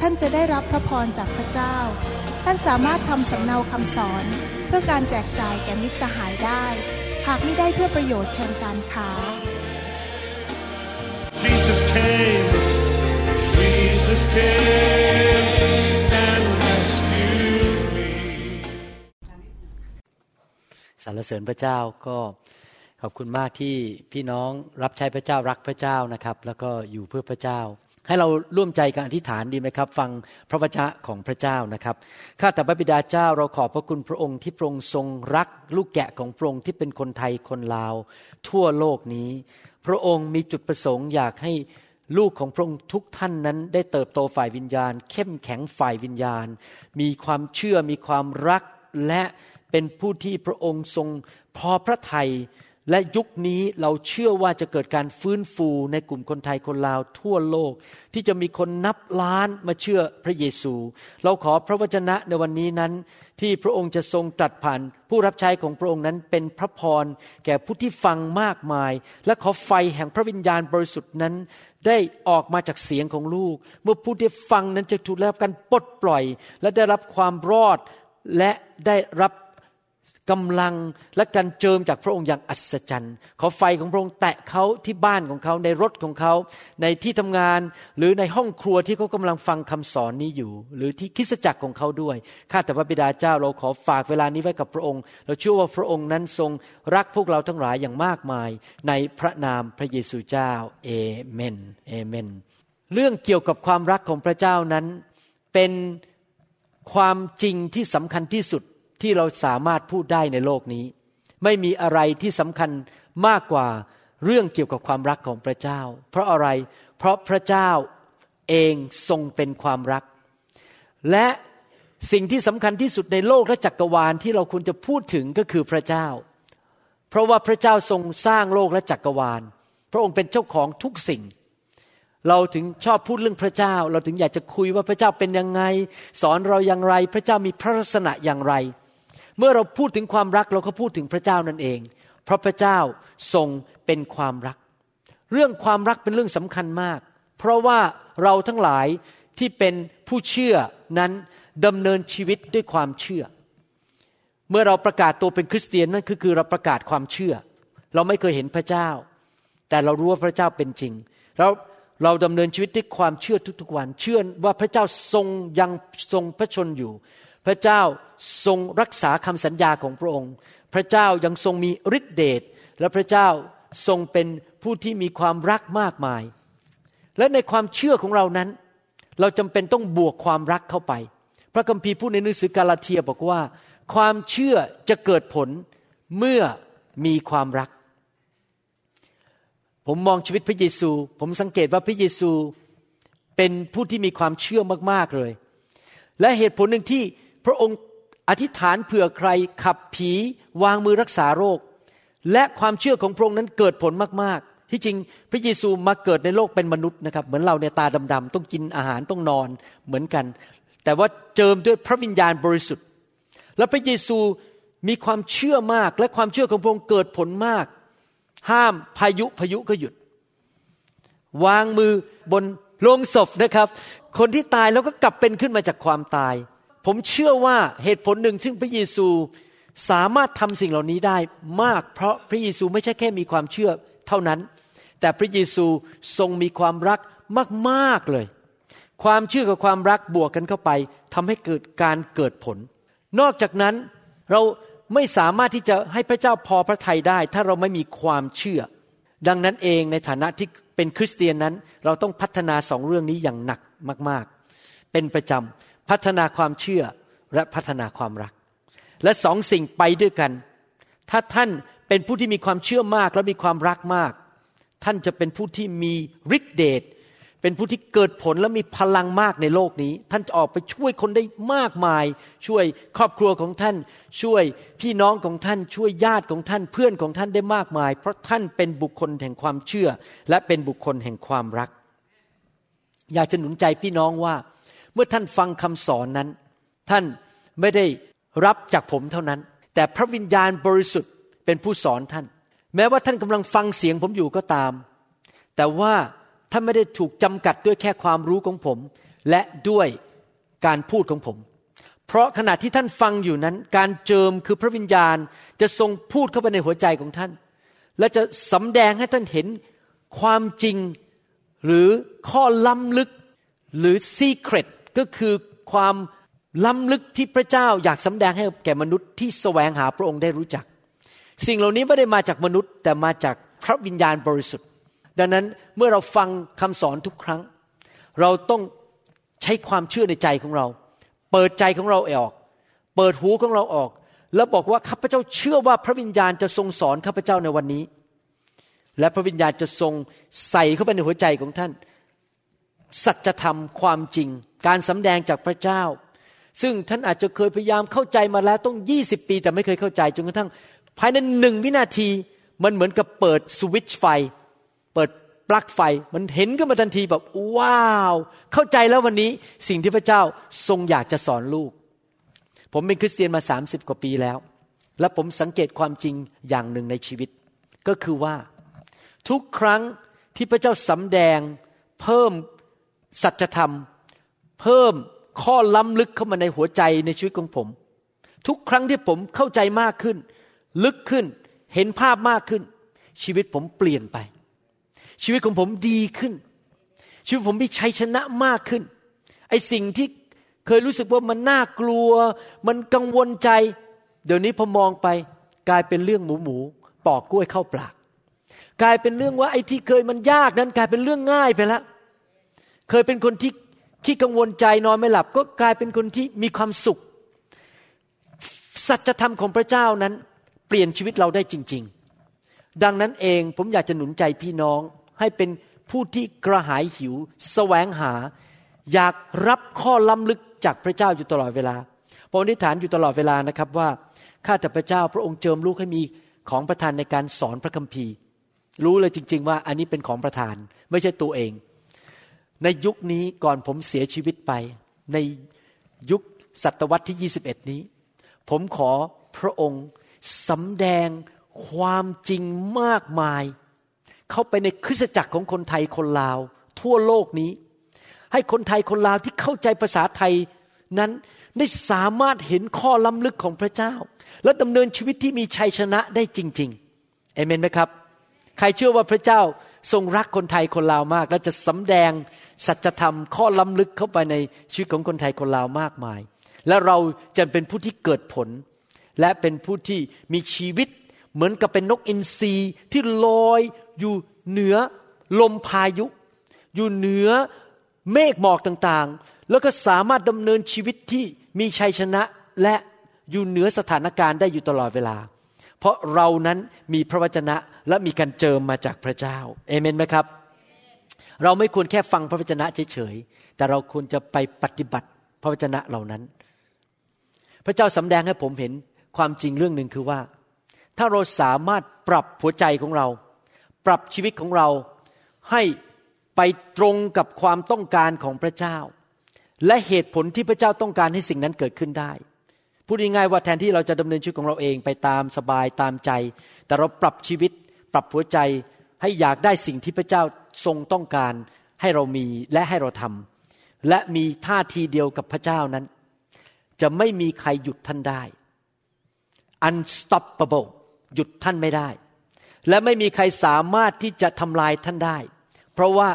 ท่านจะได้รับพระพรจากพระเจ้า ท่านสามารถทำสำเนาคำสอน เพื่อการแจกจ่ายแก่มิตรสหายได้ หากไม่ได้เพื่อประโยชน์เชิงการค้า Jesus came, Jesus came and rescued me. สรรเสริญพระเจ้าก็ขอบคุณมากที่พี่น้องรับใช้พระเจ้ารักพระเจ้านะครับ แล้วก็อยู่เพื่อพระเจ้า ให้เราร่วมใจกันอธิษฐานดีไหมครับ ฟังพระวจนะของพระเจ้านะครับข้าแต่พระบิดาเจ้าเราขอบพระคุณพระองค์ที่พระองค์ทรงรัก ลูกแกะของพระองค์ที่เป็นคนไทยคนลาว ทั่วโลกนี้ พระองค์มีจุดประสงค์อยากให้ลูกของพระองค์ทุกท่านนั้นได้เติบโตฝ่ายวิญญาณ เข้มแข็งฝ่ายวิญญาณ มีความเชื่อมีความรักและเป็นผู้ที่พระองค์ทรงพอพระทัย และยุคนี้เราเชื่อว่าจะเกิดการฟื้นฟูในกลุ่มคนไทยคนลาวทั่วโลก ที่จะมีคนนับล้านมาเชื่อพระเยซู เราขอพระวจนะในวันนี้นั้น ที่พระองค์จะทรงตรัสผ่านผู้รับใช้ของพระองค์นั้นเป็นพระพรแก่ผู้ที่ฟังมากมาย และขอไฟแห่งพระวิญญาณบริสุทธิ์นั้น ได้ออกมาจากเสียงของลูก เมื่อผู้ที่ฟังนั้นจะถูกได้รับการปลดปล่อย และได้รับความรอดและได้รับ กำลังและการเจิมจากพระองค์อย่างอัศจรรย์ ขอไฟของพระองค์แตะเขาที่บ้านของเขาในรถของเขา ในที่ทำงานหรือในห้องครัวที่เขากำลังฟังคำสอนนี้อยู่ หรือที่คิสจักรของเขาด้วยข้าแต่พระบิดาเจ้าเราขอฝากเวลานี้ไว้กับพระองค์ เราเชื่อว่าพระองค์นั้นทรงรักพวกเราทั้งหลายอย่างมากมาย ในพระนามพระเยซูเจ้าเอเมนเอเมน เรื่องเกี่ยวกับความรักของพระเจ้านั้นเป็นความจริงที่สำคัญที่สุด ที่เราสามารถพูดได้ในโลกนี้ ไม่มีอะไรที่สำคัญมากกว่าเรื่องเกี่ยวกับความรักของพระเจ้า เพราะอะไรเพราะพระเจ้าเองทรงเป็นความรัก และสิ่งที่สำคัญที่สุดในโลกและจักรวาลที่เราควรจะพูดถึงก็คือพระเจ้า เพราะว่าพระเจ้าทรงสร้างโลกและจักรวาล พระองค์เป็นเจ้าของทุกสิ่ง เราถึงชอบพูดเรื่องพระเจ้า เราถึงอยากจะคุยว่าพระเจ้าเป็นยังไง สอนเราอย่างไร พระเจ้ามีพระลักษณะอย่างไร เมื่อเราพูดถึงความรักเราก็พูดถึงพระเจ้านั่นเอง เพราะพระเจ้าทรงเป็นความรัก เรื่องความรักเป็นเรื่องสำคัญมาก เพราะว่าเราทั้งหลายที่เป็นผู้เชื่อนั้นดำเนินชีวิตด้วยความเชื่อ เมื่อเราประกาศตัวเป็นคริสเตียนนั่นคือคือเราประกาศความเชื่อ เราไม่เคยเห็นพระเจ้า แต่เรารู้ว่าพระเจ้าเป็นจริงเราเราดำเนินชีวิตด้วยความเชื่อทุกๆวัน เชื่อว่าพระเจ้าทรงยังทรงพระชนอยู่ พระเจ้าทรงรักษาคำสัญญาของพระองค์ พระเจ้ายังทรงมีฤทธิเดชและพระเจ้าทรงเป็นผู้ที่มีความรักมากมาย และในความเชื่อของเรานั้น เราจำเป็นต้องบวกความรักเข้าไป พระคัมภีร์พูดในหนังสือกาลาเทียบอกว่า ความเชื่อจะเกิดผลเมื่อมีความรัก ผมมองชีวิตพระเยซู ผมสังเกตว่าพระเยซูเป็นผู้ที่มีความเชื่อมากๆเลย และเหตุผลหนึ่งที่ พระองค์อธิษฐานเผื่อใครขับผีวางมือรักษาโรค และความเชื่อของพระองค์นั้นเกิดผลมากๆ ที่จริงพระเยซูมาเกิดในโลกเป็นมนุษย์นะครับ เหมือนเราเนี่ยตาดำๆต้องกินอาหารต้องนอนเหมือนกัน แต่ว่าเจิมด้วยพระวิญญาณบริสุทธิ์ และพระเยซูมีความเชื่อมากและความเชื่อของพระองค์เกิดผลมาก ห้ามพายุพายุก็หยุด วางมือบนโลงศพนะครับ คนที่ตายแล้วก็กลับเป็นขึ้นมาจากความตาย ผมเชื่อว่าเหตุผลหนึ่งซึ่งพระเยซูสามารถทำสิ่งเหล่านี้ได้มาก เพราะพระเยซูไม่ใช่แค่มีความเชื่อเท่านั้น แต่พระเยซูทรงมีความรักมากๆเลย ความเชื่อกับความรักบวกกันเข้าไปทำให้เกิดการเกิดผล นอกจากนั้นเราไม่สามารถที่จะให้พระเจ้าพอพระทัยได้ ถ้าเราไม่มีความเชื่อ ดังนั้นเองในฐานะที่เป็นคริสเตียนนั้น เราต้องพัฒนาสองเรื่องนี้อย่างหนักมาก ๆ เป็นประจำ พัฒนาความเชื่อและพัฒนาความรัก และสองสิ่งไปด้วยกัน ถ้าท่านเป็นผู้ที่มีความเชื่อมากและมีความรักมาก ท่านจะเป็นผู้ที่มีฤทธิเดชเป็นผู้ที่เกิดผลและมีพลังมากในโลกนี้ ท่านจะออกไปช่วยคนได้มากมาย ช่วยครอบครัวของท่าน ช่วยพี่น้องของท่าน ช่วยญาติของท่าน เพื่อนของท่านได้มากมาย เพราะท่านเป็นบุคคลแห่งความเชื่อ และเป็นบุคคลแห่งความรัก อยากจะหนุนใจพี่น้องว่า มื่อท่านฟังคำสอนนั้น ท่านไม่ได้รับจากผมเท่านั้น แต่พระวิญญาณบริสุทธิ์เป็นผู้สอนท่าน แม้ว่าท่านกำลังฟังเสียงผมอยู่ก็ตาม แต่ว่าท่านไม่ได้ถูกจำกัดด้วยแค่ความรู้ของผม และด้วยการพูดของผม เพราะขณะที่ท่านฟังอยู่นั้น การเจิมคือพระวิญญาณจะทรงพูดเข้าไปในหัวใจของท่าน และจะสำแดงให้ท่านเห็นความจริงหรือข้อล้ำลึกหรือซีเครต ก็คือความล้ำลึกที่พระเจ้าอยากสำแดงให้แก่มนุษย์ที่แสวงหาพระองค์ได้รู้จัก สิ่งเหล่านี้ไม่ได้มาจากมนุษย์ แต่มาจากพระวิญญาณบริสุทธิ์ ดังนั้นเมื่อเราฟังคำสอนทุกครั้ง เราต้องใช้ความเชื่อในใจของเรา เปิดใจของเราออก เปิดหูของเราออก แล้วบอกว่าข้าพเจ้าเชื่อว่าพระวิญญาณจะทรงสอนข้าพเจ้าในวันนี้ และพระวิญญาณจะทรงใส่เข้าไปในหัวใจของท่าน สัจธรรมความจริง การสำแดงจากพระเจ้า ซึ่งท่านอาจจะเคยพยายามเข้าใจมาแล้วต้องยี่สิบปี แต่ไม่เคยเข้าใจจนกระทั่ง ภายในหนึ่งวินาทีมันเหมือนกับเปิดสวิตช์ไฟ เปิดปลั๊กไฟมันเห็นขึ้นมาทันทีแบบว้าว เข้าใจแล้ววันนี้สิ่งที่พระเจ้าทรงอยากจะสอนลูก ผมเป็นคริสเตียนมาสามสิบกว่าปีแล้ว และผมสังเกตความจริงอย่างหนึ่งในชีวิต ก็คือว่า ทุกครั้งที่พระเจ้าสำแดงเพิ่ม สัจธรรม เพิ่มข้อล้ำลึกเข้ามาในหัวใจในชีวิตของผม ทุกครั้งที่ผมเข้าใจมากขึ้น ลึกขึ้นเห็นภาพมากขึ้น ชีวิตผมเปลี่ยนไป ชีวิตของผมดีขึ้น ชีวิตผมมีชัยชนะมากขึ้นไอสิ่งที่เคยรู้สึกว่ามันน่ากลัว มันกังวลใจ เดี๋ยวนี้พอมองไปกลายเป็นเรื่องหมูหมูปอกกล้วยเข้าปาก กลายเป็นเรื่องว่าไอ้ที่เคยมันยากนั้น กลายเป็นเรื่องง่ายไปแล้ว เคยเป็นคนที่ขี้กังวลใจนอนไม่หลับ ก็กลายเป็นคนที่มีความสุข สัจธรรมของพระเจ้านั้น เปลี่ยนชีวิตเราได้จริง ๆ ดังนั้นเองผมอยากจะหนุนใจพี่น้อง ให้เป็นผู้ที่กระหายหิวสแสวงหา อยากรับข้อล้ำลึกจากพระเจ้าอยู่ตลอดเวลาผมอธิษฐานอยู่ตลอดเวลานะครับว่าข้าแต่พระเจ้าพระองค์เจิมลูกให้มีของประทานในการสอนพระคัมภีร์ รู้เลยจริง ๆ ว่าอันนี้เป็นของประทานไม่ใช่ตัวเอง ในยุคนี้ก่อนผมเสียชีวิตไป ในยุคศตวรรษที่ 21 นี้ ผมขอพระองค์สำแดงความจริงมากมาย เข้าไปในคริสตจักรของคนไทยคนลาว ทั่วโลกนี้ ให้คนไทยคนลาวที่เข้าใจภาษาไทยนั้นได้สามารถเห็นข้อล้ำลึกของพระเจ้า และดำเนินชีวิตที่มีชัยชนะได้จริง ๆ เอเมนไหมครับ ใครเชื่อว่าพระเจ้า ทรงรักคนไทยคนลาวมาก และจะสำแดงสัจธรรมข้อล้ำลึกเข้าไปในชีวิตของคนไทยคนลาวมากมาย และเราจะเป็นผู้ที่เกิดผล และเป็นผู้ที่มีชีวิตเหมือนกับเป็นนกอินทรีที่ลอยอยู่เหนือลมพายุ อยู่เหนือเมฆหมอกต่างๆ แล้วก็สามารถดำเนินชีวิตที่มีชัยชนะและอยู่เหนือสถานการณ์ได้อยู่ตลอดเวลา เพราะเรานั้นมีพระวจนะและมีการเจิมมาจากพระเจ้าเอเมนไหมครับ เราไม่ควรแค่ฟังพระวจนะเฉยๆแต่เราควรจะไปปฏิบัติพระวจนะเหล่านั้น พระเจ้าสำแดงให้ผมเห็นความจริงเรื่องหนึ่งคือว่า ถ้าเราสามารถปรับหัวใจของเรา ปรับชีวิตของเราให้ไปตรงกับความต้องการของพระเจ้า และเหตุผลที่พระเจ้าต้องการให้สิ่งนั้นเกิดขึ้นได้ พูดง่ายๆว่าแทนที่เราจะดำเนินชีวิตของเราเองไปตามสบายตามใจ แต่เราปรับชีวิต ปรับหัวใจให้อยากได้สิ่งที่พระเจ้าทรงต้องการให้เรามีและให้เราทำและมีท่าทีเดียวกับพระเจ้านั้น จะไม่มีใครหยุดท่านได้ unstoppable หยุดท่านไม่ได้ และไม่มีใครสามารถที่จะทำลายท่านได้ เพราะว่า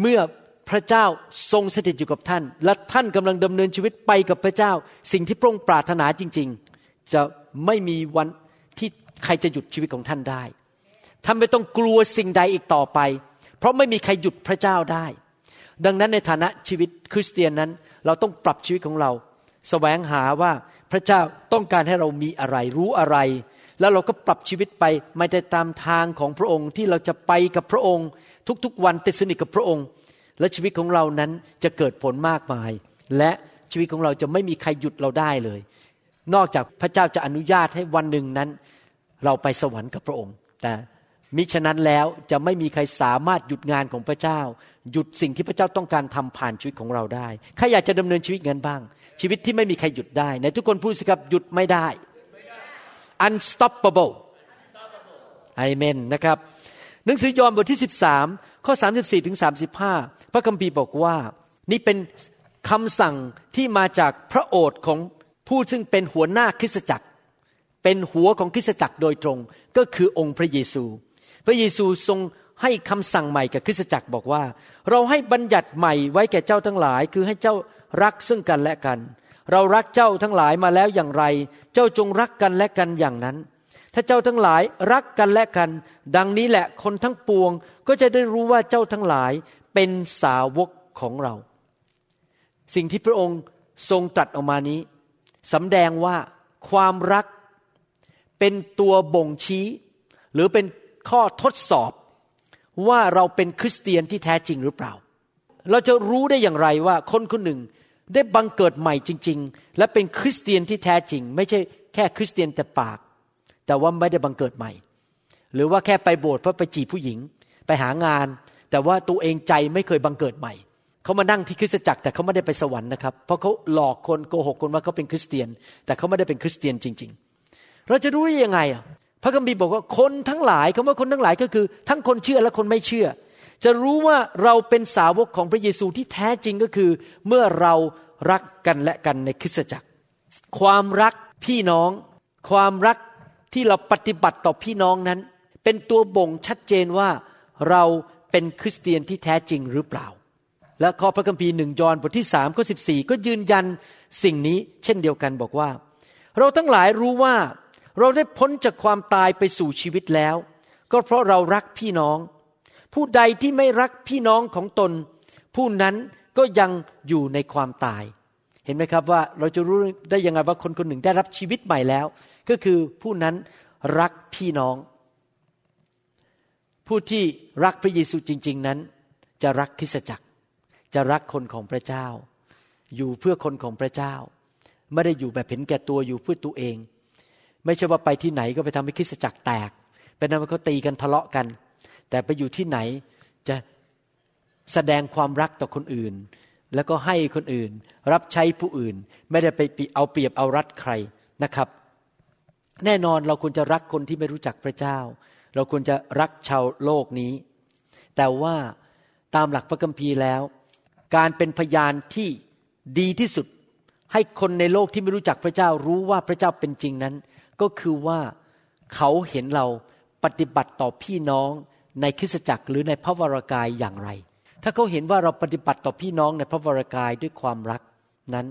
เมื่อ พระเจ้าทรงสถิตอยู่กับท่าน และท่านกำลังดำเนินชีวิตไปกับพระเจ้า สิ่งที่พระองค์ปรารถนาจริง ๆ จะไม่มีวันที่ใครจะหยุดชีวิตของท่านได้ ท่านไม่ต้องกลัวสิ่งใดอีกต่อไป เพราะไม่มีใครหยุดพระเจ้าได้ ดังนั้นในฐานะชีวิตคริสเตียนนั้น เราต้องปรับชีวิตของเราสแสวงหาว่าพระเจ้าต้องการให้เรามีอะไรรู้อะไร แล้วเราก็ปรับชีวิตไปไม่ได้ตามทางของพระองค์ที่เราจะไปกับพระองค์ ทุกๆวันติดสนิทกับพระองค์ และชีวิตของเรานั้นจะเกิดผลมากมาย และชีวิตของเราจะไม่มีใครหยุดเราได้เลย นอกจากพระเจ้าจะอนุญาตให้วันหนึ่งนั้น เราไปสวรรค์กับพระองค์ แต่มิฉะนั้นแล้วจะไม่มีใครสามารถหยุดงานของพระเจ้า หยุดสิ่งที่พระเจ้าต้องการทำผ่านชีวิตของเราได้ใครอยากจะดำเนินชีวิตเงินบ้าง ชีวิตที่ไม่มีใครหยุดได้ในทุกคนพูดสิครับหยุดไม่ได้ unstoppable อเมนนะครับ หนังสือยอห์นบทที่ 13 ข้อ 34ถึง35 พระคัมภีร์บอกว่า นี่เป็นคำสั่งที่มาจากพระโอษฐ์ของผู้ซึ่งเป็นหัวหน้าคริสตจักร เป็นหัวของคริสตจักรโดยตรงก็คือองค์พระเยซู พระเยซูทรงให้คำสั่งใหม่กับคริสตจักรบอกว่า เราให้บัญญัติใหม่ไว้แก่เจ้าทั้งหลาย คือให้เจ้ารักซึ่งกันและกัน เรารักเจ้าทั้งหลายมาแล้วอย่างไร เจ้าจงรักกันและกันอย่างนั้น ถ้าเจ้าทั้งหลายรักกันและกัน ดังนี้แหละคนทั้งปวงก็จะได้รู้ว่าเจ้าทั้งหลาย เป็นสาวกของเรา สิ่งที่พระองค์ทรงตรัสออกมานี้สำแดงว่าความรักเป็นตัวบ่งชี้ หรือเป็นข้อทดสอบว่าเราเป็นคริสเตียนที่แท้จริงหรือเปล่า เราจะรู้ได้อย่างไรว่าคนคนหนึ่งได้บังเกิดใหม่จริง ๆ และเป็นคริสเตียนที่แท้จริง ไม่ใช่แค่คริสเตียนแต่ปาก แต่ว่าไม่ได้บังเกิดใหม่ หรือว่าแค่ไปโบสถ์เพราะไปจีบผู้หญิง ไปหางาน แต่ว่าตัวเองใจไม่เคยบังเกิดใหม่เขามานั่งที่คริสตจักรแต่เขาไม่ได้ไปสวรรค์นะครับ เพราะเขาหลอกคนโกหกคนว่าเขาเป็นคริสเตียน แต่เขาไม่ได้เป็นคริสเตียนจริง ๆ เราจะรู้ได้ยังไงอะพระคัมภีร์บอกว่าคนทั้งหลายคำว่าคนทั้งหลายก็คือ ทั้งคนเชื่อและคนไม่เชื่อ จะรู้ว่าเราเป็นสาวกของพระเยซูที่แท้จริงก็คือ เมื่อเรารักกันและกันในคริสตจักร ความรักพี่น้อง ความรักที่เราปฏิบัติต่อพี่น้องนั้น เป็นตัวบ่งชัดเจนว่าเรา เป็นคริสเตียนที่แท้จริงหรือเปล่า และข้อพระคัมภีร์หนึ่งยอห์นบทที่สามข้อสิบสี่ก็ยืนยันสิ่งนี้เช่นเดียวกันบอกว่า เราทั้งหลายรู้ว่าเราได้พ้นจากความตายไปสู่ชีวิตแล้ว ก็เพราะเรารักพี่น้อง ผู้ใดที่ไม่รักพี่น้องของตน ผู้นั้นก็ยังอยู่ในความตาย เห็นไหมครับว่าเราจะรู้ได้ยังไงว่าคนคนหนึ่งได้รับชีวิตใหม่แล้ว ก็คือผู้นั้นรักพี่น้อง ผู้ที่รักพระเยซูจริง ๆ นั้น จะรักคริสจักร จะรักคนของพระเจ้า อยู่เพื่อคนของพระเจ้า ไม่ได้อยู่แบบเห็นแก่ตัวอยู่เพื่อตัวเอง ไม่ใช่ว่าไปที่ไหนก็ไปทำให้คริสจักรแตกเป็นนั้นเขาตีกันทะเลาะกัน แต่ไปอยู่ที่ไหนจะแสดงความรักต่อคนอื่น แล้วก็ให้คนอื่น รับใช้ผู้อื่น ไม่ได้ไปเอาเปรียบเอารัดใครนะครับ แน่นอนเราควรจะรักคนที่ไม่รู้จักพระเจ้า เราควรจะรักชาวโลกนี้ แต่ว่าตามหลักพระคัมภีร์แล้ว การเป็นพยานที่ดีที่สุด ให้คนในโลกที่ไม่รู้จักพระเจ้ารู้ว่าพระเจ้าเป็นจริงนั้น ก็คือว่าเขาเห็นเราปฏิบัติต่อพี่น้องในคริสตจักรหรือในพระวรากายอย่างไร ถ้าเขาเห็นว่าเราปฏิบัติต่อพี่น้องในพระวรากายด้วยความรักนั้น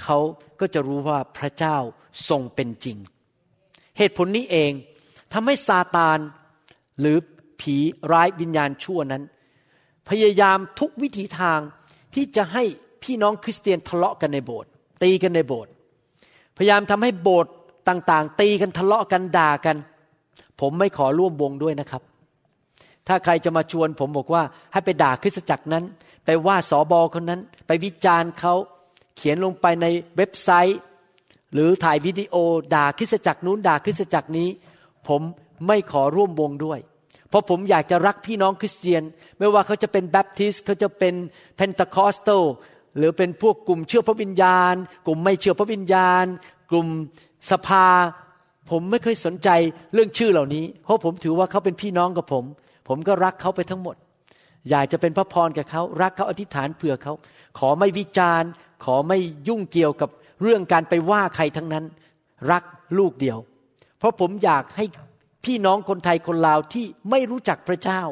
เขาก็จะรู้ว่าพระเจ้าทรงเป็นจริง เหตุผลนี้เอง ทำให้ซาตานหรือผีร้ายวิญญาณชั่วนั้น พยายามทุกวิถีทางที่จะให้พี่น้องคริสเตียนทะเลาะกันในโบสถ์ตีกันในโบสถ์พยายามทำให้โบสถ์ต่างๆ ตีกันทะเลาะกันด่ากัน ผมไม่ขอร่วมวงด้วยนะครับ ถ้าใครจะมาชวนผมบอกว่าให้ไปด่าคริสตจักรนั้น ไปว่าสอบอคนนั้น ไปวิจารณ์เขาเขียนลงไปในเว็บไซต์ หรือถ่ายวิดีโอด่าคริสตจักรนู้นด่าคริสตจักรนี้ ผมไม่ขอร่วมวงด้วย เพราะผมอยากจะรักพี่น้องคริสเตียน ไม่ว่าเขาจะเป็นแบปทิสเขาจะเป็นเพนทคอสตลหรือเป็นพวกกลุ่มเชื่อพระวิญญาณ กลุ่มไม่เชื่อพระวิญญาณ กลุ่มสภา ผมไม่เคยสนใจเรื่องชื่อเหล่านี้ เพราะผมถือว่าเขาเป็นพี่น้องกับผม ผมก็รักเขาไปทั้งหมด อยากจะเป็นพระพรกับเขารักเขาอธิษฐานเผื่อเขา ขอไม่วิจารณ์ ขอไม่ยุ่งเกี่ยวกับเรื่องการไปว่าใครทั้งนั้น รักลูกเดียว เพราะผมอยากให้พี่น้องคนไทยคนลาวที่ไม่รู้จักพระเจ้า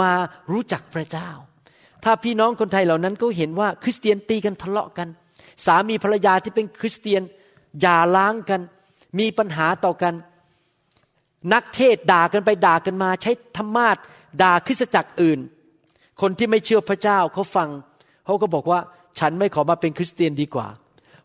มารู้จักพระเจ้า ถ้าพี่น้องคนไทยเหล่านั้นก็เห็นว่าคริสเตียนตีกันทะเลาะกัน สามีภรรยาที่เป็นคริสเตียนอย่าล้างกัน มีปัญหาต่อกัน นักเทศด่ากันไปด่ากันมา ใช้ธรรมาทด่าคริสตจักรอื่น คนที่ไม่เชื่อพระเจ้าเขาฟังเขาก็บอกว่าฉันไม่ขอมาเป็นคริสเตียนดีกว่า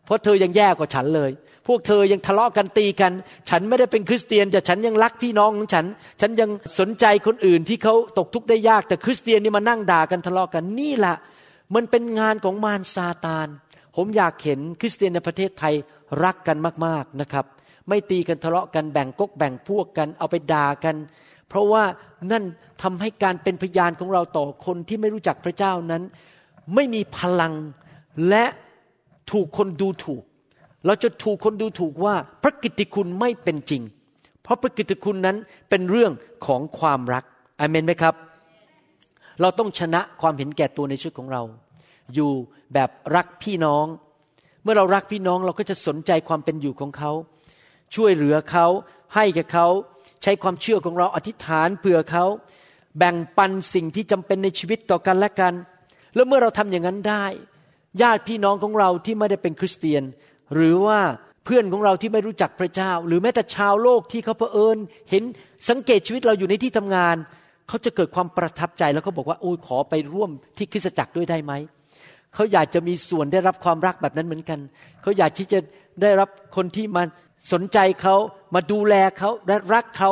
เพเพราะเธอยังแย่กว่าฉันเลย พวกเธอยังทะเลาะกันตีกัน ฉันไม่ได้เป็นคริสเตียนแต่ฉันยังรักพี่น้องของฉัน ฉันยังสนใจคนอื่นที่เขาตกทุกข์ได้ยาก แต่คริสเตียนนี่มานั่งด่ากันทะเลาะกันนี่แหละมันเป็นงานของมารซาตาน ผมอยากเห็นคริสเตียนในประเทศไทยรักกันมากๆนะครับ ไม่ตีกันทะเลาะกันแบ่งกกแบ่งพวกกันเอาไปด่ากัน เพราะว่านั่นทำให้การเป็นพยานของเราต่อคนที่ไม่รู้จักพระเจ้านั้น ไม่มีพลังและถูกคนดูถูก เราจะถูกคนดูถูกว่าพระกิตติคุณไม่เป็นจริง เพราะพระกิตติคุณนั้นเป็นเรื่องของความรักอเมนไหมครับ เราต้องชนะความเห็นแก่ตัวในชีวิตของเรา อยู่แบบรักพี่น้อง เมื่อเรารักพี่น้องเราก็จะสนใจความเป็นอยู่ของเขา ช่วยเหลือเขาให้กับเขาใช้ความเชื่อของเราอธิษฐานเผื่อเขาแบ่งปันสิ่งที่จำเป็นในชีวิตต่อกันและกัน แล้วเมื่อเราทำอย่างนั้นได้ ญาติพี่น้องของเราที่ไม่ได้เป็นคริสเตียน หรือว่าเพื่อนของเราที่ไม่รู้จักพระเจ้า หรือแม้แต่ชาวโลกที่เขาเผอิญ เห็นสังเกตชีวิตเราอยู่ในที่ทำงาน เขาจะเกิดความประทับใจแล้วเขาบอกว่าโอ้ยขอไปร่วมที่คริสตจักรด้วยได้ไหมเขาอยากจะมีส่วนได้รับความรักแบบนั้นเหมือนกัน เขาอยากที่จะได้รับคนที่มาสนใจเขามาดูแลเขาและรักเขา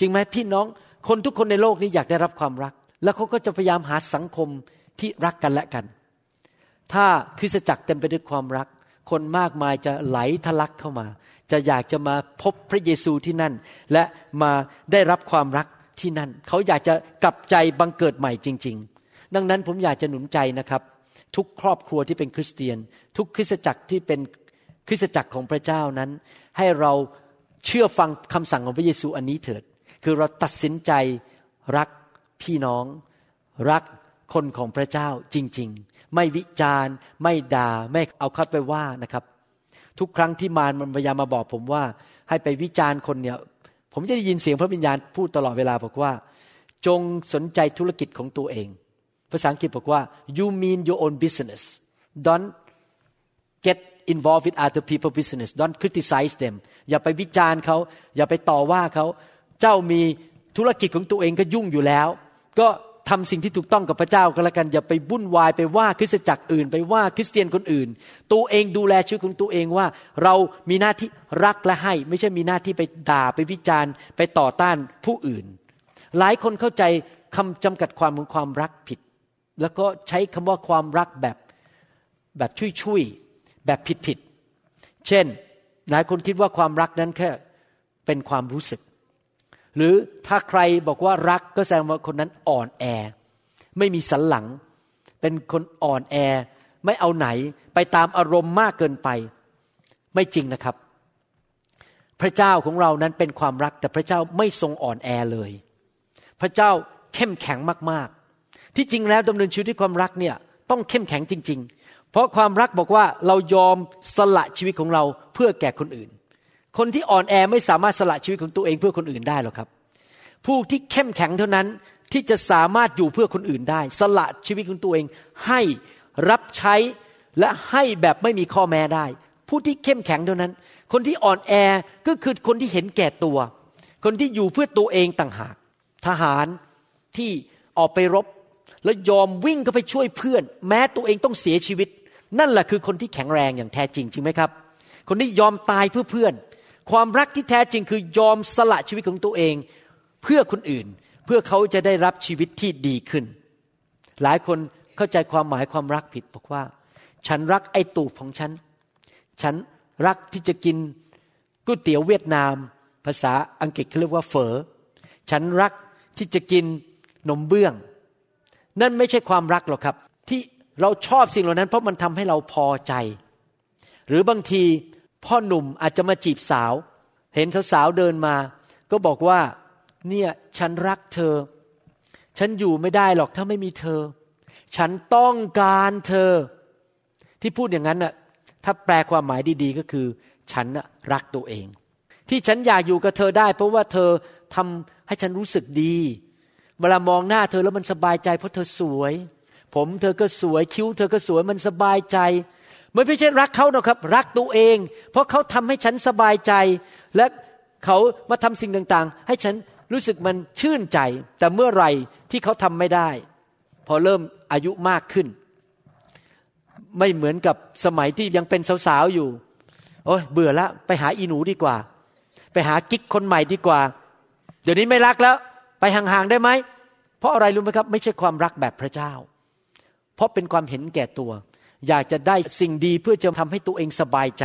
จริงไหมพี่น้อง คนทุกคนในโลกนี้อยากได้รับความรัก แล้วเขาก็จะพยายามหาสังคมที่รักกันและกัน ถ้าคริสตจักรเต็มไปด้วยความรัก คนมากมายจะไหลทะลักเข้ามา จะอยากจะมาพบพระเยซูที่นั่น และมาได้รับความรักที่นั่น เขาอยากจะกลับใจบังเกิดใหม่จริง ๆ ดังนั้นผมอยากจะหนุนใจนะครับ ทุกครอบครัวที่เป็นคริสเตียน ทุกคริสตจักรที่เป็นคริสตจักรของพระเจ้านั้น ให้เราเชื่อฟังคำสั่งของพระเยซูอันนี้เถิด คือเราตัดสินใจรักพี่น้อง รัก คนของพระเจ้าจริง ๆ ไม่วิจารณ์ ไม่ด่าไม่เอาคัดไปว่านะครับ ทุกครั้งที่มารมันพยายามมาบอกผมว่า ให้ไปวิจารณ์คนเนี่ยผมจะได้ยินเสียงพระวิญญาณพูดตลอดเวลาบอกว่า จงสนใจธุรกิจของตัวเอง ภาษาอังกฤษบอกว่า you mean your own business don't get involved with other people business don't criticize them อย่าไปวิจารณ์เขาอย่าไปต่อว่าเขา เจ้ามีธุรกิจของตัวเองก็ยุ่งอยู่แล้ว ก็ ทำสิ่งที่ถูกต้องกับพระเจ้าก็แล้วกันอย่าไปวุ่นวายไปว่าคริสตจักรอื่น ไปว่าคริสเตียนคนอื่น ตัวเองดูแลชีวิตของตัวเองว่า เรามีหน้าที่รักและให้ ไม่ใช่มีหน้าที่ไปด่าไปวิจารณ์ ไปต่อต้านผู้อื่น หลายคนเข้าใจคำจำกัดความของความรักผิด แล้วก็ใช้คำว่าความรักแบบแบบชุยๆแบบผิดๆเช่น หลายคนคิดว่าความรักนั้นแค่เป็นความรู้สึก หรือถ้าใครบอกว่ารักก็แสดงว่าคนนั้นอ่อนแอ ไม่มีสันหลัง เป็นคนอ่อนแอ ไม่เอาไหนไปตามอารมณ์มากเกินไป ไม่จริงนะครับ พระเจ้าของเรานั้นเป็นความรักแต่พระเจ้าไม่ทรงอ่อนแอเลย พระเจ้าเข้มแข็งมากๆ ที่จริงแล้วดำเนินชีวิตด้วยความรักเนี่ยต้องเข้มแข็งจริง ๆ เพราะความรักบอกว่าเรายอมสละชีวิตของเราเพื่อแก่คนอื่น คนที่อ่อนแอไม่สามารถสละชีวิตของตัวเองเพื่อคนอื่นได้หรอกครับ ผู้ที่เข้มแข็งเท่านั้นที่จะสามารถอยู่เพื่อคนอื่นได้ สละชีวิตของตัวเองให้รับใช้และให้แบบไม่มีข้อแม้ได้ ผู้ที่เข้มแข็งเท่านั้น คนที่อ่อนแอก็คือคนที่เห็นแก่ตัว คนที่อยู่เพื่อตัวเองต่างหาก ทหารที่ออกไปรบ แล้วยอมวิ่งเข้าไปช่วยเพื่อน แม้ตัวเองต้องเสียชีวิต นั่นแหละคือคนที่แข็งแรงอย่างแท้จริงจริงไหมครับ คนที่ยอมตายเพื่อเพื่อน ความรักที่แท้จริงคือยอมสละชีวิตของตัวเอง เพื่อคนอื่น เพื่อเขาจะได้รับชีวิตที่ดีขึ้น หลายคนเข้าใจความหมายความรักผิดบอกว่า ฉันรักไอ้ตูบของฉัน ฉันรักที่จะกินก๋วยเตี๋ยวเวียดนาม ภาษาอังกฤษเขาเรียกว่าเฝอ ฉันรักที่จะกินนมเบื้อง นั่นไม่ใช่ความรักหรอกครับ ที่เราชอบสิ่งเหล่านั้น เพราะมันทำให้เราพอใจ หรือบางที พ่อหนุ่มอาจจะมาจีบสาว เห็นสาวๆเดินมา ก็บอกว่า เนี่ยฉันรักเธอ ฉันอยู่ไม่ได้หรอกถ้าไม่มีเธอ ฉันต้องการเธอ ที่พูดอย่างนั้นน่ะถ้าแปลความหมายดีๆก็คือ ฉันน่ะรักตัวเอง ที่ฉันอยากอยู่กับเธอได้ เพราะว่าเธอทำให้ฉันรู้สึกดี เวลามองหน้าเธอแล้วมันสบายใจ เพราะเธอสวย ผมเธอก็สวยคิ้ว เธอก็สวยมันสบายใจ มันไม่ใช่รักเขาหรอกครับ รักตัวเอง เพราะเขาทำให้ฉันสบายใจ และเขามาทำสิ่งต่างๆ ให้ฉันรู้สึกมันชื่นใจ แต่เมื่อไหร่ที่เขาทำไม่ได้ พอเริ่มอายุมากขึ้น ไม่เหมือนกับสมัยที่ยังเป็นสาวๆอยู่ โอ้ยเบื่อล้วไปหาอีหนูดีกว่า ไปหากิ๊กคนใหม่ดีกว่า เดี๋ยวนี้ไม่รักแล้ว ไปห่างๆได้ไหมเพราะอะไรรู้ไหมครับ ไม่ใช่ความรักแบบพระเจ้า เพราะเป็นความเห็นแก่ตัว อยากจะได้สิ่งดีเพื่อจะทำให้ตัวเองสบายใจ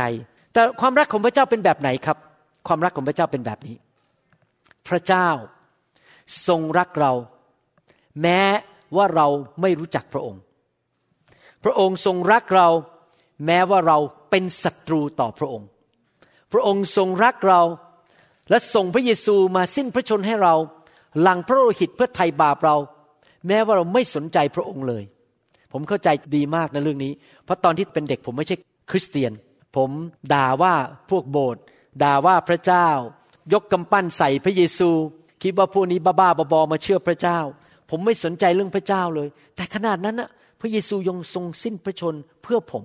แต่ความรักของพระเจ้าเป็นแบบไหนครับ ความรักของพระเจ้าเป็นแบบนี้ พระเจ้าทรงรักเรา แม้ว่าเราไม่รู้จักพระองค์ พระองค์ทรงรักเรา แม้ว่าเราเป็นศัตรูต่อพระองค์ พระองค์ทรงรักเรา และส่งพระเยซูมาสิ้นพระชนให้เรา หลังพระโลหิตเพื่อไถ่บาปเรา แม้ว่าเราไม่สนใจพระองค์เลย ผมเข้าใจดีมากในเรื่องนี้ เพราะตอนที่เป็นเด็กผมไม่ใช่คริสเตียน ผมด่าว่าพวกโบสถ์ด่าว่าพระเจ้า ยกกำปั้นใส่พระเยซู คิดว่าพวกนี้บ้าๆบอๆมาเชื่อพระเจ้า ผมไม่สนใจเรื่องพระเจ้าเลย แต่ขนาดนั้นนะพระเยซูยังทรงสิ้นพระชนเพื่อผม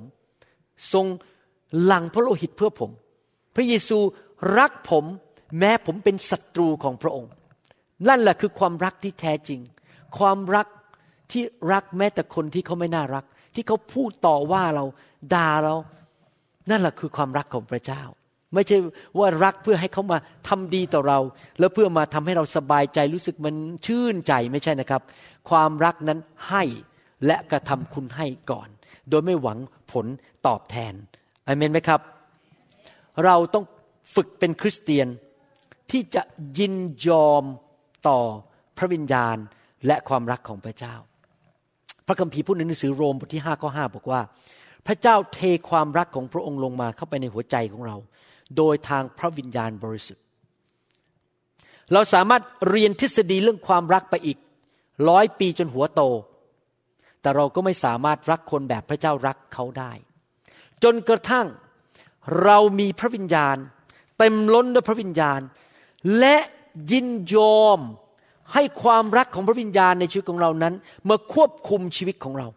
ทรงหลังพระโลหิตเพื่อผม พระเยซูรักผมแม้ผมเป็นศัตรูของพระองค์ นั่นแหละคือความรักที่แท้จริง ความรัก ที่รักแม้แต่คนที่เขาไม่น่ารัก ที่เขาพูดต่อว่าเราด่าเรา นั่นแหละคือความรักของพระเจ้า ไม่ใช่ว่ารักเพื่อให้เขามาทำดีต่อเรา แล้วเพื่อมาทำให้เราสบายใจรู้สึกมันชื่นใจไม่ใช่นะครับ ความรักนั้นให้และกระทำคุณให้ก่อน โดยไม่หวังผลตอบแทนอเมนไหมครับ เราต้องฝึกเป็นคริสเตียนที่จะยินยอมต่อพระวิญญาณและความรักของพระเจ้า พระคัมภีร์พูดในหนังสือโรมบทที่5ข้อ5บอกว่า พระเจ้าเทความรักของพระองค์ลงมาเข้าไปในหัวใจของเรา โดยทางพระวิญญาณบริสุทธิ์ เราสามารถเรียนทฤษฎีเรื่องความรักไปอีกร้อยปีจนหัวโต แต่เราก็ไม่สามารถรักคนแบบพระเจ้ารักเขาได้ จนกระทั่งเรามีพระวิญญาณ เต็มล้นด้วยพระวิญญาณ และยินยอม ให้ความรักของพระวิญญาณในชีวิตของเรานั้นมาควบคุมชีวิตของเรา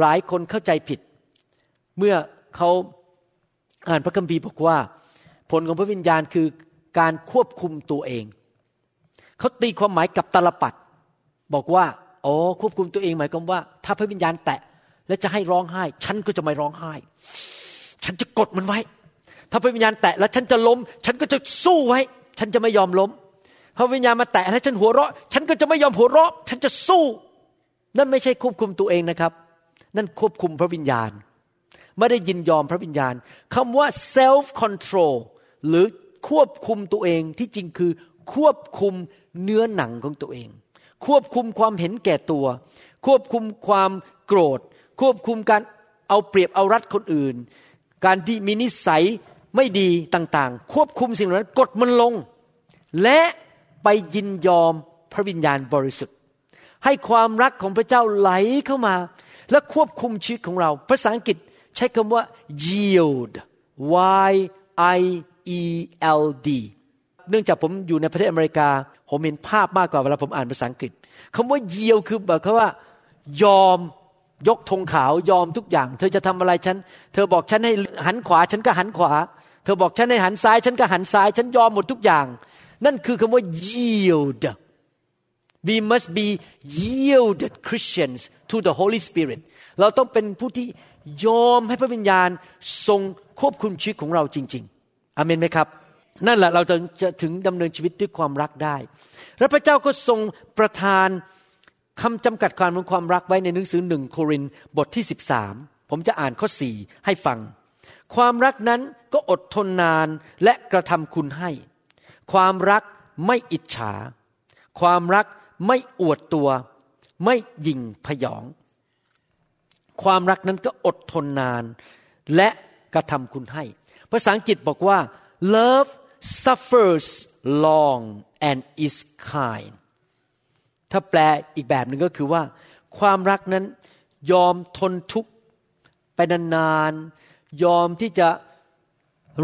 หลายคนเข้าใจผิด เมื่อเขาอ่านพระคัมภีร์บอกว่า ผลของพระวิญญาณคือการควบคุมตัวเอง เขาตีความหมายกับตลปัดบอกว่าอ๋อควบคุมตัวเองหมายความว่า ถ้าพระวิญญาณแตะและจะให้ร้องไห้ ฉันก็จะไม่ร้องไห้ ฉันจะกดมันไว้ ถ้าพระวิญญาณแตะแล้วฉันจะล้ม ฉันก็จะสู้ไว้ ฉันจะไม่ยอมล้ม พระวิญญาณมาแตะให้ฉันหัวเราะ ฉันก็จะไม่ยอมหัวเราะ ฉันจะสู้ นั่นไม่ใช่ควบคุมตัวเองนะครับ นั่นควบคุมพระวิญญาณ ไม่ได้ยินยอมพระวิญญาณคำว่า self control หรือควบคุมตัวเองที่จริงคือ ควบคุมเนื้อหนังของตัวเอง ควบคุมความเห็นแก่ตัว ควบคุมความโกรธ ควบคุมการเอาเปรียบเอารัดคนอื่น การที่มีนิสัยไม่ดีต่างๆ ควบคุมสิ่งเหล่านั้นกดมันลง และ ไปยินยอมพระวิญญาณบริสุทธิ์ ให้ความรักของพระเจ้าไหลเข้ามา และควบคุมชีวิตของเรา ภาษาอังกฤษใช้คำว่า yield y i e l d เนื่องจากผมอยู่ในประเทศอเมริกา ผมเห็นภาพมากกว่าเวลาผมอ่านภาษาอังกฤษคำว่า yield คือแบบคำว่า ยอมยกธงขาวยอมทุกอย่าง เธอจะทำอะไรฉัน เธอบอกฉันให้หันขวาฉันก็หันขวา เธอบอกฉันให้หันซ้ายฉันก็หันซ้าย ฉันยอมหมดทุกอย่าง นั่นคือคำว่า yield we must be yielded Christians to the Holy Spirit เราต้องเป็นผู้ที่ยอมให้พระวิญญาณทรงควบคุมชีวิตของเราจริง ๆอเมนไหมครับ นั่นแหละเราจะจะถึงดำเนินชีวิตด้วยความรักได้ และพระเจ้าก็ทรงประทานคำจำกัดความของความรักไว้ในหนังสือหนึ่งโครินบทที่ 13 ผมจะอ่านข้อสี่ให้ฟัง ความรักนั้นก็อดทนนานและกระทำคุณให้ ความรักไม่อิจฉา ความรักไม่อวดตัว ไม่ยิงพยอง ความรักนั้นก็อดทนนาน และกระทำคุณให้ ภาษาอังกฤษบอกว่า love suffers long and is kind ถ้าแปลอีกแบบหนึ่งก็คือว่า ความรักนั้นยอมทนทุกข์ไปนานๆยอมที่จะ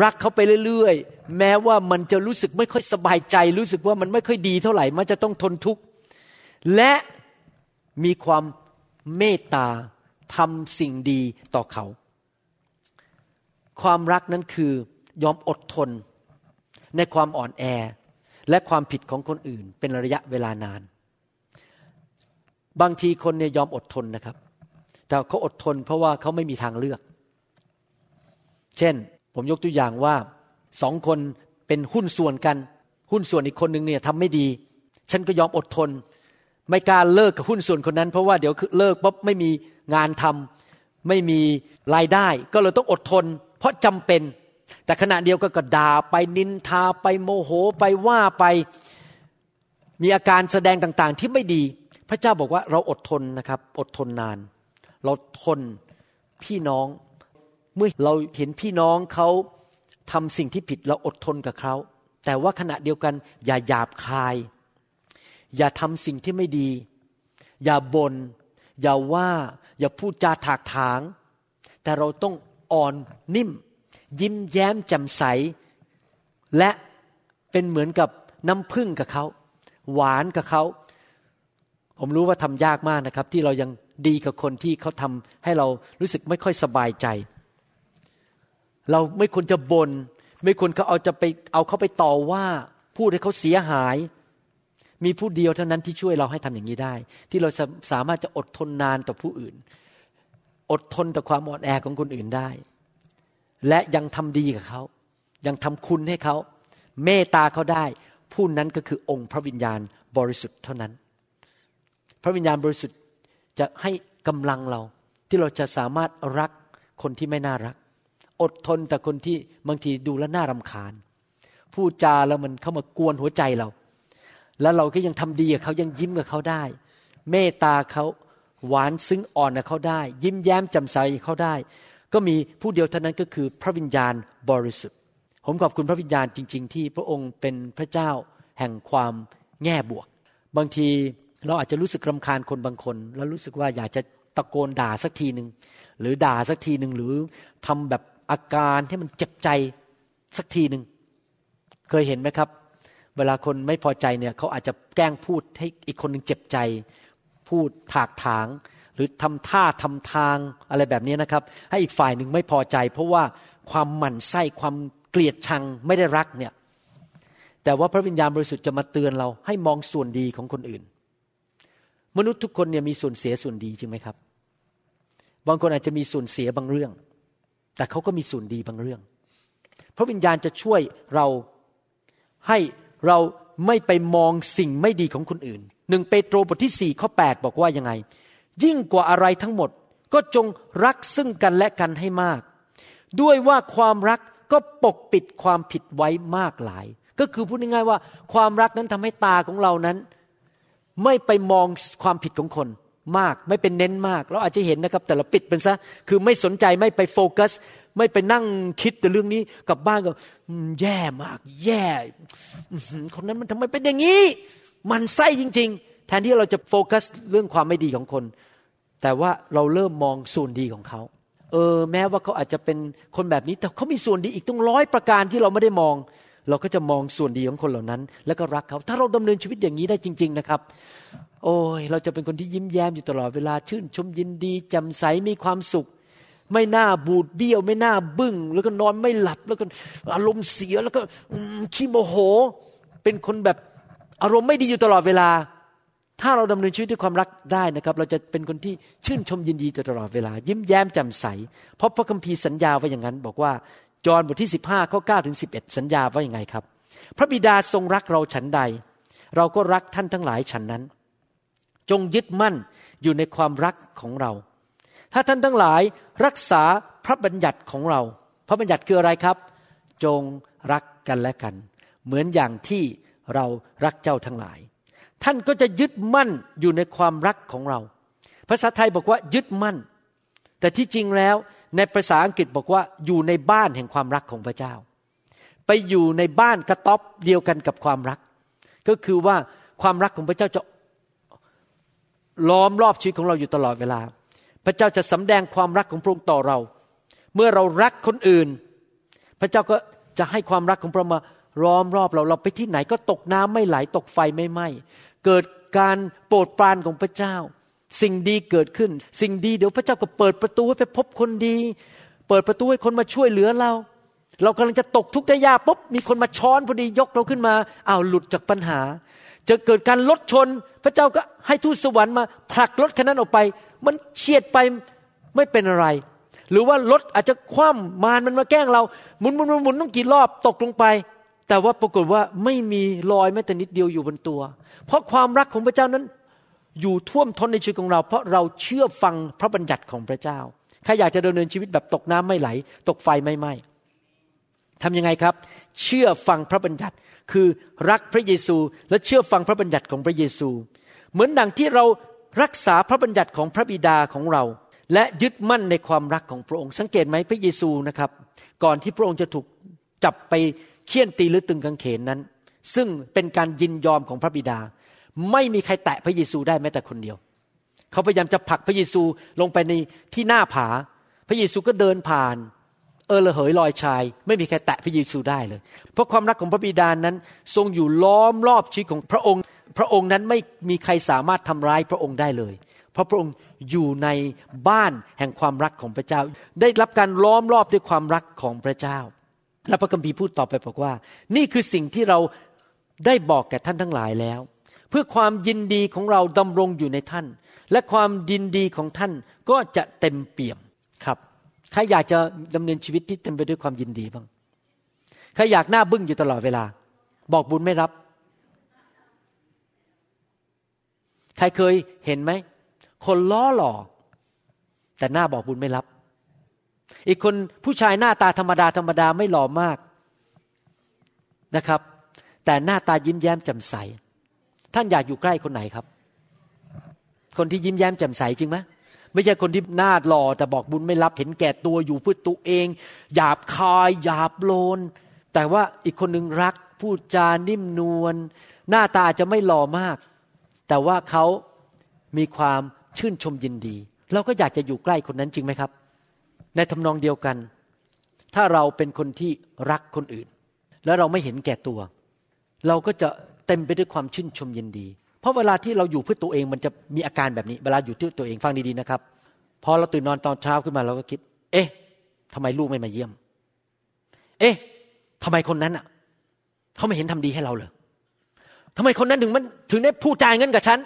รักเขาไปเรื่อยๆ แม้ว่ามันจะรู้สึกไม่ค่อยสบายใจ รู้สึกว่ามันไม่ค่อยดีเท่าไหร่ มันจะต้องทนทุกข์ และมีความเมตตาทำสิ่งดีต่อเขา ความรักนั้นคือยอมอดทน ในความอ่อนแอ และความผิดของคนอื่น เป็นระยะเวลานาน บางทีคนเนี่ยยอมอดทนนะครับ แต่เขาอดทนเพราะว่าเขาไม่มีทางเลือก เช่น ผมยกตัวอย่างว่าสองคนเป็นหุ้นส่วนกัน หุ้นส่วนอีกคนหนึ่งเนี่ยทำไม่ดี ฉันก็ยอมอดทน ไม่กล้าเลิกกับหุ้นส่วนคนนั้น เพราะว่าเดี๋ยวเลิกปุ๊บไม่มีงานทำไม่มีรายได้ ก็เลยต้องอดทน เพราะจำเป็น แต่ขณะเดียวก็กระดาไปนินทาไปโมโหไปว่าไปมีอาการแสดงต่างๆ ที่ไม่ดี พระเจ้าบอกว่าเราอดทนนะครับ อดทนนาน เราทนพี่น้อง เมื่อเราเห็นพี่น้องเขาทำสิ่งที่ผิดเราอดทนกับเขา แต่ว่าขณะเดียวกัน อย่าหยาบคาย อย่าทำสิ่งที่ไม่ดี อย่าบน่นอย่าว่า อย่าพูดจาถากถาง แต่เราต้องอ่อนนิ่ม ยิ้มแย้มแจ่มใส และเป็นเหมือนกับน้ำพึ่งกับเขา หวานกับเขา ผมรู้ว่าทำยากมากนะครับ ที่เรายังดีกับคนที่เขาทำให้เรารู้สึกไม่ค่อยสบายใจ เราไม่ควรจะบน่นไม่ควรเขาเอาจะไปเอาเขาไปต่อว่าพูดให้เขาเสียหาย มีผู้เดียวเท่านั้นที่ช่วยเราให้ทำอย่างนี้ได้ ที่เราสามารถจะอดทนนานต่อผู้อื่น อดทนต่อความอ่อนแอของคนอื่นได้ และยังทำดีกับเขา ยังทำคุณให้เขา เมตตาเขาได้ ผู้นั้นก็คือองค์พระวิญญาณบริสุทธิ์เท่านั้น พระวิญญาณบริสุทธิ์จะให้กำลังเราที่เราจะสามารถรักคนที่ไม่น่ารัก อดทนแต่คนที่บางทีดูแลน่ารำคาญ พูดจาแล้วมันเข้ามากวนหัวใจเรา แล้วเราก็ยังทำดีกับเขายังยิ้มกับเขาได้ เมตตาเขาหวานซึ้งอ่อนกับเขาได้ ยิ้มแย้มจำใสเขาได้ ก็มีผู้เดียวเท่านั้นก็คือพระวิญญาณบริสุทธิ์ ผมขอบคุณพระวิญญาณจริง ๆ ที่พระองค์เป็นพระเจ้าแห่งความแง่บวก บางทีเราอาจจะรู้สึกรำคาญคนบางคน แล้วรู้สึกว่าอยากจะตะโกนด่าสักทีหนึ่งหรือด่าสักทีหนึ่งหรือทำแบบ อาการที่มันเจ็บใจสักทีหนึ่งเคยเห็นไหมครับ เวลาคนไม่พอใจเนี่ยเขาอาจจะแกล้งพูดให้อีกคนหนึ่งเจ็บใจ พูดถากถาง หรือทำท่าทำทางอะไรแบบนี้นะครับ ให้อีกฝ่ายหนึ่งไม่พอใจ เพราะว่าความหมั่นไส้ความเกลียดชังไม่ได้รักเนี่ยแต่ว่าพระวิญญาณบริสุทธิ์จะมาเตือนเราให้มองส่วนดีของคนอื่น มนุษย์ทุกคนเนี่ยมีส่วนเสียส่วนดีจริงไหมครับ บางคนอาจจะมีส่วนเสียบางเรื่อง แต่เขาก็มีส่วนดีบางเรื่อง พระวิญญาณจะช่วยเราให้เราไม่ไปมองสิ่งไม่ดีของคนอื่นหนึ่งเปโตรบทที่สี่ข้อ8บอกว่ายังไง ยิ่งกว่าอะไรทั้งหมดก็จงรักซึ่งกันและกันให้มาก ด้วยว่าความรักก็ปกปิดความผิดไว้มากหลาย ก็คือพูดง่ายๆว่า ความรักนั้นทำให้ตาของเรานั้น ไม่ไปมองความผิดของคน มาก ไม่เป็นเน้นมาก เราอาจจะเห็นนะครับ แต่เราปิดเป็นซะคือไม่สนใจไม่ไปโฟกัส ไม่ไปนั่งคิดแต่เรื่องนี้กลับบ้านก็แย่มาก แย่คนนั้นมันทำไมเป็นอย่างนี้ มันไส้จริง ๆ แทนที่เราจะโฟกัสเรื่องความไม่ดีของคน แต่ว่าเราเริ่มมองส่วนดีของเขาเออแม้ว่าเขาอาจจะเป็นคนแบบนี้ แต่เขามีส่วนดีอีกตั้งร้อยประการที่เราไม่ได้มอง เราก็จะมองส่วนดีของคนเหล่านั้น แล้วก็รักเขา ถ้าเราดำเนินชีวิตอย่างนี้ได้จริง ๆนะครับ โอ้ยเราจะเป็นคนที่ยิ้มแย้มอยู่ตลอดเวลาชื่น ชมยินดีแจ่มใสมีความสุข ไม่น่าบูดเบี้ยว ไม่น่าบึ้ง แล้วก็นอนไม่หลับแล้วก็อารมณ์เสียแล้วก็ขี้โมโห เป็นคนแบบอารมณ์ไม่ดีอยู่ตลอดเวลา ถ้าเราดำเนินชีวิตด้วยความรักได้นะครับ เราจะเป็นคนที่ชื่นชมยินดีตลอดเวลา ยิ้มแย้มแจ่มใส เพราะพระคัมภีร์สัญญาไว้อย่างนั้น บอกว่า จอห์นบทที่ 15ข้อ9ถึง11 สัญญาว่าอย่างไงครับ พระบิดาทรงรักเราฉันใด เราก็รักท่านทั้งหลายฉันนั้น จงยึดมั่นอยู่ในความรักของเรา ถ้าท่านทั้งหลายรักษาพระบัญญัติของเรา พระบัญญัติคืออะไรครับ จงรักกันและกัน เหมือนอย่างที่เรารักเจ้าทั้งหลาย ท่านก็จะยึดมั่นอยู่ในความรักของเรา ภาษาไทยบอกว่ายึดมั่น แต่ที่จริงแล้ว ในภาษาอังกฤษบอกว่าอยู่ในบ้านแห่งความรักของพระเจ้า ไปอยู่ในบ้านกระต๊อบเดียวกันกับความรัก ก็คือว่าความรักของพระเจ้าจะล้อมรอบชีวิตของเราอยู่ตลอดเวลา พระเจ้าจะสำแดงความรักของพระองค์ต่อเรา เมื่อเรารักคนอื่น พระเจ้าก็จะให้ความรักของพระองค์มาล้อมรอบเราเราไปที่ไหนก็ตกน้ำไม่ไหลตกไฟไม่ไหม้เกิดการโปรดปรานของพระเจ้า สิ่งดีเกิดขึ้น สิ่งดีเดี๋ยวพระเจ้าก็เปิดประตูให้ไปพบคนดี เปิดประตูให้คนมาช่วยเหลือเรา เรากำลังจะตกทุกข์ได้ยากปุ๊บมีคนมาช้อนพอดียกเราขึ้นมาอ้าวหลุดจากปัญหา จะเกิดการลดชน พระเจ้าก็ให้ทูตสวรรค์มาผลักรถคันนั้นออกไป มันเฉียดไปไม่เป็นอะไร หรือว่ารถอาจจะคว่ำมารมันมาแกล้งเราหมุนหมุนหมุนหมุนต้องกี่รอบตกลงไปแต่ว่าปรากฏว่าไม่มีรอยแม้แต่นิดเดียวอยู่บนตัว เพราะความรักของพระเจ้านั้น อยู่ท่วมท้นในชีวิตของเรา เพราะเราเชื่อฟังพระบัญญัติของพระเจ้าใครอยากจะดำเนินชีวิตแบบตกน้ำไม่ไหล ตกไฟไม่ไหม้ทำยังไงครับ เชื่อฟังพระบัญญัติคือรักพระเยซูและเชื่อฟังพระบัญญัติของพระเยซู เหมือนดังที่เรารักษาพระบัญญัติของพระบิดาของเรา และยึดมั่นในความรักของพระองค์ สังเกตไหมพระเยซูนะครับ ก่อนที่พระองค์จะถูกจับไปเคี่ยนตีหรือตึงกางเขนนั้น ซึ่งเป็นการยินยอมของพระบิดา ไม่มีใครแตะพระเยซูได้แม้แต่คนเดียว เขาพยายามจะผลักพระเยซูลงไปในที่หน้าผา พระเยซูก็เดินผ่าน เออระเหยลอยชาย ไม่มีใครแตะพระเยซูได้เลย เพราะความรักของพระบิดานั้น ทรงอยู่ล้อมรอบชีวิตของพระองค์ พระองค์นั้นไม่มีใครสามารถทำร้ายพระองค์ได้เลย เพราะพระองค์อยู่ในบ้านแห่งความรักของพระเจ้า ได้รับการล้อมรอบด้วยความรักของพระเจ้า และพระคัมภีร์พูดต่อไปบอกว่า นี่คือสิ่งที่เราได้บอกแก่ท่านทั้งหลายแล้ว พื่อความยินดีของเราดำรงอยู่ในท่าน และความยินดีของท่านก็จะเต็มเปี่ยมครับใครอยากจะดำเนินชีวิตที่เต็มไปด้วยความยินดีบ้างใครอยากหน้าบึ้งอยู่ตลอดเวลา บอกบุญไม่รับ ใครเคยเห็นไหม คนล้อหล่อ แต่หน้าบอกบุญไม่รับ อีกคนผู้ชายหน้าตาธรรมดาธรรมดาไม่หล่อมากนะครับ แต่หน้าตายิ้มแย้มแจ่มใส ท่านอยากอยู่ใกล้คนไหนครับ คนที่ยิ้มแย้มแจ่มใสจริงไหมไม่ใช่คนที่หน้าหล่อแต่บอกบุญไม่รับเห็นแก่ตัวอยู่เพื่อตัวเอง หยาบคายหยาบโลน แต่ว่าอีกคนหนึ่งรักพูดจานิ่มนวลหน้าตาจะไม่หล่อมาก แต่ว่าเขามีความชื่นชมยินดี เราก็อยากจะอยู่ใกล้คนนั้นจริงไหมครับ ในทำนองเดียวกัน ถ้าเราเป็นคนที่รักคนอื่น แล้วเราไม่เห็นแก่ตัว เราก็จะ เต็มไปด้วยความชื่นชมยินดี เพราะเวลาที่เราอยู่เพื่อตัวเองมันจะมีอาการแบบนี้ เวลาอยู่ที่ตัวเองฟังดีๆนะครับ พอเราตื่นนอนตอนเช้าขึ้นมาเราก็คิด เอ๊ะทำไมลูกไม่มาเยี่ยม เอ๊ะทำไมคนนั้นอะเขาไม่เห็นทำดีให้เราเลยทำไมคนนั้นถึงมันถึงได้พูดจาเงินกับฉัน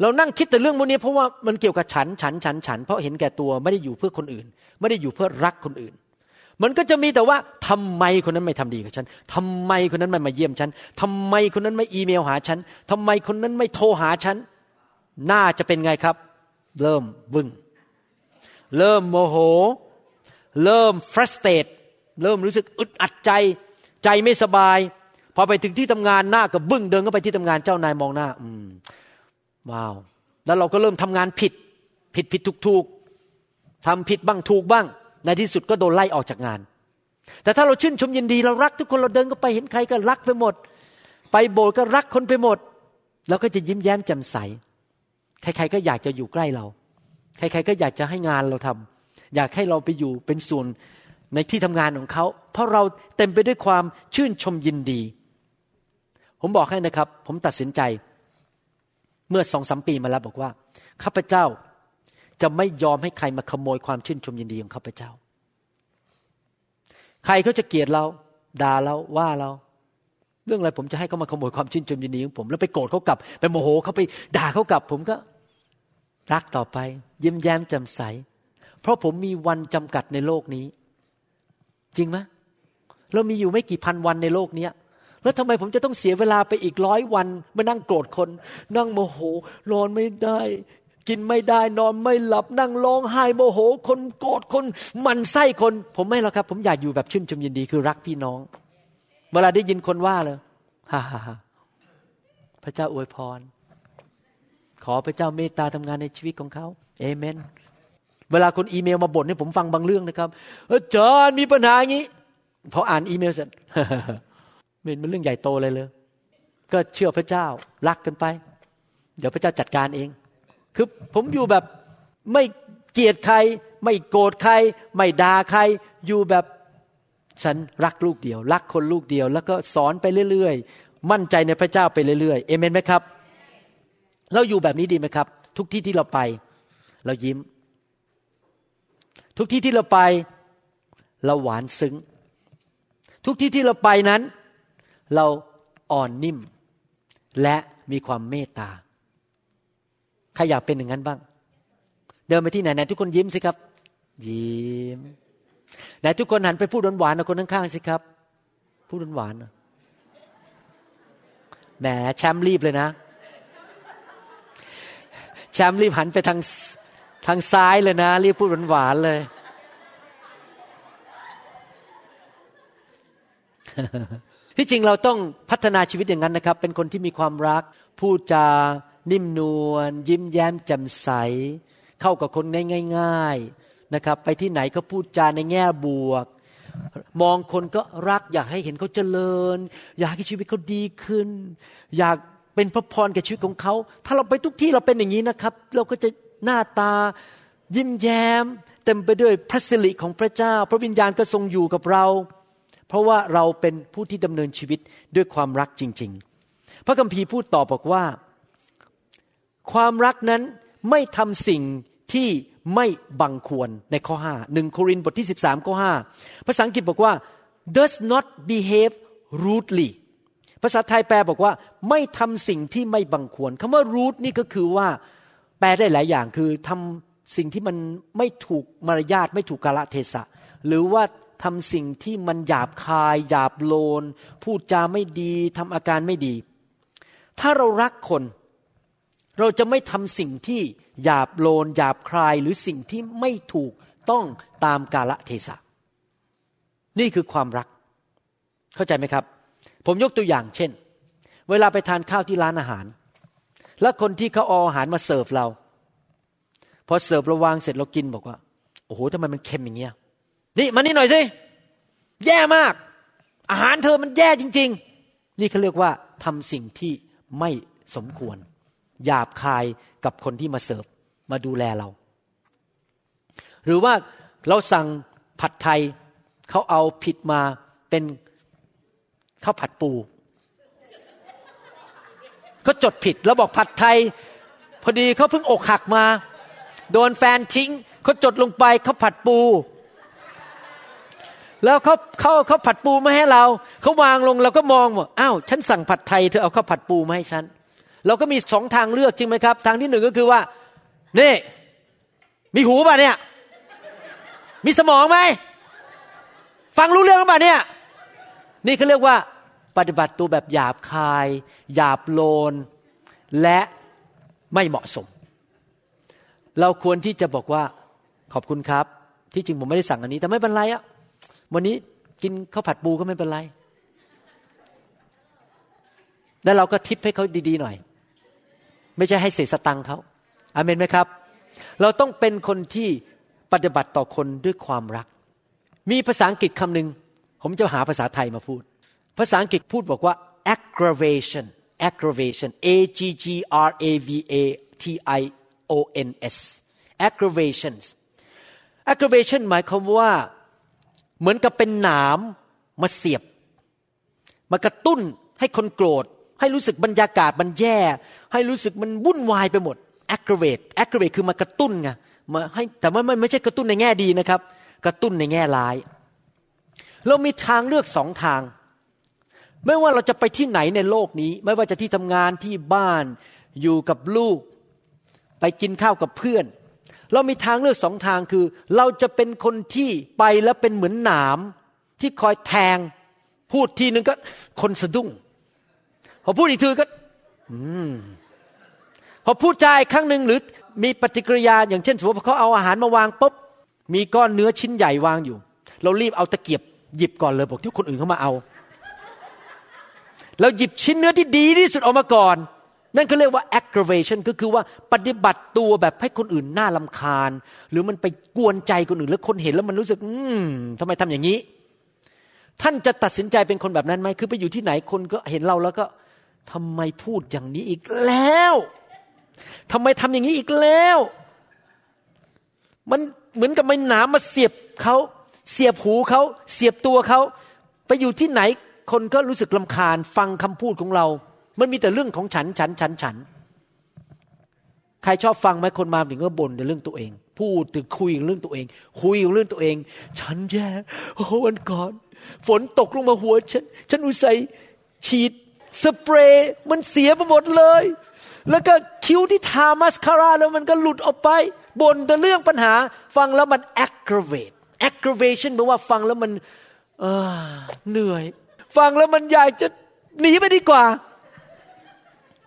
เรานั่งคิดแต่เรื่องพวกนี้เพราะว่ามันเกี่ยวกับฉัน ฉัน ฉัน ฉัน เพราะเห็นแก่ตัวไม่ได้อยู่เพื่อคนอื่น ไม่ได้อยู่เพื่อรักคนอื่น มันก็จะมีแต่ว่าทำไมคนนั้นไม่ทำดีกับฉันทำไมคนนั้นไม่มาเยี่ยมฉันทำไมคนนั้นไม่อีเมลหาฉันทำไมคนนั้นไม่โทรหาฉัน น่าจะเป็นไงครับ เริ่มบึง้งเริ่มโมโห เริ่มฟรัสเตตเริ่มรู้สึกอึดอัดใจ ใจไม่สบาย พอไปถึงที่ทำงานหน้ากับบึ้งเดินเข้าไปที่ทำงานเจ้านายมองหน้า อืมว้าว แล้วเราก็เริ่มทำงานผิด ผิดผิดถูกถูกทำผิดบ้างถูกบ้าง ในที่สุดก็โดนไล่ออกจากงาน แต่ถ้าเราชื่นชมยินดีเรารักทุกคนเราเดินก็ไปเห็นใครก็รักไปหมด ไปโบสถ์ก็รักคนไปหมดเราก็จะยิ้มแย้มแจ่มใส ใครๆก็อยากจะอยู่ใกล้เรา ใครๆก็อยากจะให้งานเราทำอยากให้เราไปอยู่เป็นส่วนในที่ทำงานของเขา เพราะเราเต็มไปด้วยความชื่นชมยินดี ผมบอกให้นะครับ ผมตัดสินใจ เมื่อสองสมปีมาแล้วบอกว่าข้าพเจ้า จะไม่ยอมให้ใครมาขโมยความชื่นชมยินดีของข้าพเจ้า ใครเขาจะเกลียดเราด่าเราว่าเรา เรื่องอะไรผมจะให้เขามาขโมยความชื่นชมยินดีของผม แล้วไปโกรธเขากลับไปโมโหเขาไปด่าเขากลับ ผมก็รักต่อไป ยิ้มแย้มแจ่มใส เพราะผมมีวันจำกัดในโลกนี้ จริงไหมเรามีอยู่ไม่กี่พันวันในโลกเนี้ยแล้วทำไมผมจะต้องเสียเวลาไปอีกร้อยวัน มานั่งโกรธคน นั่งโมโหนอนไม่ได้ กินไม่ได้นอนไม่หลับนั่งร้องไห้โมโห คนโกรธคนมันไส้คน ผมไม่หรอกครับ ผมอยากอยู่แบบชื่นชมยินดีคือรักพี่น้อง เวลาได้ยินคนว่าเลยฮ่าฮ่าฮ่าพระเจ้าอวยพร ขอพระเจ้าเมตตาทำงานในชีวิตของเขาเอเมน เวลาคนอีเมลมาบ่นให้ผมฟังบางเรื่องนะครับอาจารย์มีปัญหาอย่างนี้พออ่านอีเมลเสร็จเป็นเรื่องใหญ่โตเลยเลย ก็เชื่อพระเจ้ารักกันไป เดี๋ยวพระเจ้าจัดการเอง คือผมอยู่แบบไม่เกลียดใคร ไม่โกรธใคร ไม่ด่าใคร อยู่แบบฉันรักลูกเดียว รักคนลูกเดียว แล้วก็สอนไปเรื่อยๆ มั่นใจในพระเจ้าไปเรื่อยๆเอเมนไหมครับ เราอยู่แบบนี้ดีไหมครับ ทุกที่ที่เราไป เรายิ้ม ทุกที่ที่เราไป เราหวานซึ้ง ทุกที่ที่เราไปนั้น เราอ่อนนิ่ม และมีความเมตตา ใครอยากเป็นอย่างนั้นบ้าง เดินไปที่ไหนไหนทุกคนยิ้มสิครับ ยิ้มไหนทุกคนหันไปพูดหวานๆกับคนข้างๆสิครับ พูดหวานๆแหมแชมป์รีบเลยนะ แชมป์รีบหันไปทางทางซ้ายเลยนะ รีบพูดหวานๆเลย ที่จริงเราต้องพัฒนาชีวิตอย่างนั้นนะครับ เป็นคนที่มีความรัก พูดจา นิ่มนวลยิ้มแย้มแจ่มใส เข้ากับคนได้ง่าย ๆนะครับ ไปที่ไหนก็พูดจาในแง่บวก มองคนก็รักอยากให้เห็นเขาเจริญ อยากให้ชีวิตเขาดีขึ้น อยากเป็นพระพรแก่ชีวิตของเขา ถ้าเราไปทุกที่เราเป็นอย่างนี้นะครับ เราก็จะหน้าตายิ้มแย้ม เต็มไปด้วยพระสิริของพระเจ้า พระวิญญาณก็ทรงอยู่กับเรา เพราะว่าเราเป็นผู้ที่ดำเนินชีวิตด้วยความรักจริง ๆ พระคัมภีร์พูดต่อบอกว่า ความรักนั้นไม่ทำสิ่งที่ไม่บังควรในข้อ5หนึ่งโครินธ์บทที่ 13ข้อ5ภาษาอังกฤษบอกว่า does not behave rudely ภาษาไทยแปลบอกว่าไม่ทำสิ่งที่ไม่บังควรคำว่า rude นี่ก็คือว่า แปลได้หลายอย่างคือทำสิ่งที่มันไม่ถูกมารยาทไม่ถูกกาลเทศะ หรือว่าทำสิ่งที่มันหยาบคาย หยาบโลน พูดจาไม่ดีทำอาการไม่ดี ถ้าเรารักคน เราจะไม่ทำสิ่งที่หยาบโลนหยาบคลายหรือสิ่งที่ไม่ถูกต้องตามกาลเทศะ นี่คือความรัก เข้าใจไหมครับ ผมยกตัวอย่างเช่น เวลาไปทานข้าวที่ร้านอาหาร แล้วคนที่เขาเอาอาหารมาเสิร์ฟเรา พอเสิร์ฟเราวางเสร็จเรากินบอกว่า โอ้โหทำไมมันเค็มอย่างเงี้ยนี่มานี่หน่อยสิแย่มาก อาหารเธอมันแย่จริง ๆ นี่เขาเรียกว่าทำสิ่งที่ไม่สมควร หยาบคายกับคนที่มาเสิร์ฟมาดูแลเรา หรือว่าเราสั่งผัดไทยเขาเอาผิดมาเป็นข้าวผัดปูเขาจดผิดแล้วบอกผัดไทย พอดีเขาเพิ่งอกหักมา โดนแฟนทิ้งเขาจดลงไปเขาผัดปู แล้วเขาเขาเขาผัดปูมาให้เราเขาวางลงเราก็มองว่าอ้าวฉันสั่งผัดไทยเธอเอาข้าวผัดปูมาให้ฉัน เราก็มีสองทางเลือกจริงไหมครับ ทางที่หนึ่งก็คือว่านี่มีหูป่ะเนี่ย มีสมองไหมฟังรู้เรื่องป่ะเนี่ย นี่เขาเรียกว่า ปฏิบัติตัวแบบหยาบคาย หยาบโลน และไม่เหมาะสม เราควรที่จะบอกว่าขอบคุณครับ ที่จริงผมไม่ได้สั่งอันนี้ แต่ไม่เป็นไรอะวันนี้กินข้าวผัดปูก็ไม่เป็นไร แล้วเราก็ทิปให้เขาดีๆหน่อย ไม่ใช่ให้เสียสตังค์เขาอาเมนไหมครับ เราต้องเป็นคนที่ปฏิบัติต่อคนด้วยความรัก มีภาษาอังกฤษคำหนึ่งผมจะหาภาษาไทยมาพูด ภาษาอังกฤษพูดบอกว่า aggravation aggravation a g g r a v a t i o n s aggravations aggravation หมายความว่าเหมือนกับเป็นหนามมาเสียบ มากระตุ้นให้คนโกรธ ให้รู้สึกบรรยากาศมันแย่ ให้รู้สึกมันวุ่นวายไปหมด aggravate aggravate คือมากระตุ้นไงมาให้แต่ว่ามันไม่ใช่กระตุ้นในแง่ดีนะครับ กระตุ้นในแง่ร้าย เรามีทางเลือกสองทาง ไม่ว่าเราจะไปที่ไหนในโลกนี้ ไม่ว่าจะที่ทำงานที่บ้านอยู่กับลูก ไปกินข้าวกับเพื่อน เรามีทางเลือกสองทางคือ เราจะเป็นคนที่ไปแล้วเป็นเหมือนหนามที่คอยแทง พูดทีนึงก็คนสะดุ้ง พอพูดอีกทีก็พอพูดจาอีกครั้งหนึ่งหรือมีปฏิกิริยาอย่างเช่นสมมติเขาเอาอาหารมาวางปุ๊บมีก้อนเนื้อชิ้นใหญ่วางอยู่ เรารีบเอาตะเกียบหยิบก่อนเลยบอกที่คนอื่นเขามาเอาเราหยิบชิ้นเนื้อที่ดีที่สุดออกมาก่อน นั่นเขาเรียกว่า aggravation ก็คือว่าปฏิบัติตัวแบบให้คนอื่นน่าลำคาญ หรือมันไปกวนใจคนอื่น แล้วคนเห็นแล้วมันรู้สึก อืมทำไมทำอย่างนี้ ท่านจะตัดสินใจเป็นคนแบบนั้นไหมคือไปอยู่ที่ไหนคนก็เห็นเราแล้วก็ ทำไมพูดอย่างนี้อีกแล้วทำไมทำอย่างนี้อีกแล้ว มันเหมือนกับไม่หนามมาเสียบเขาเสียบหูเขาเสียบตัวเขาไปอยู่ที่ไหนคนก็รู้สึกลำคาญฟังคำพูดของเรา มันมีแต่เรื่องของฉันฉันฉันฉัน ใครชอบฟังไหมคนมาถึงก็บ่นในเรื่องตัวเอง พูดถึงคุยเรื่องตัวเอง คุยเรื่องตัวเอง ฉันแย่โอ้วันก่อน ฝนตกลงมาหัวฉัน ฉันอุตส่าห์ฉีด สเปรย์มันเสียไปหมดเลย แล้วก็คิ้วที่ทามัสคาร่าแล้วมันก็หลุดออกไปบนแต่เรื่องปัญหา ฟังแล้วมัน aggravate aggravation แปลว่าฟังแล้วมันเเหนื่อย ฟังแล้วมันอยากจะหนีไปดีกว่า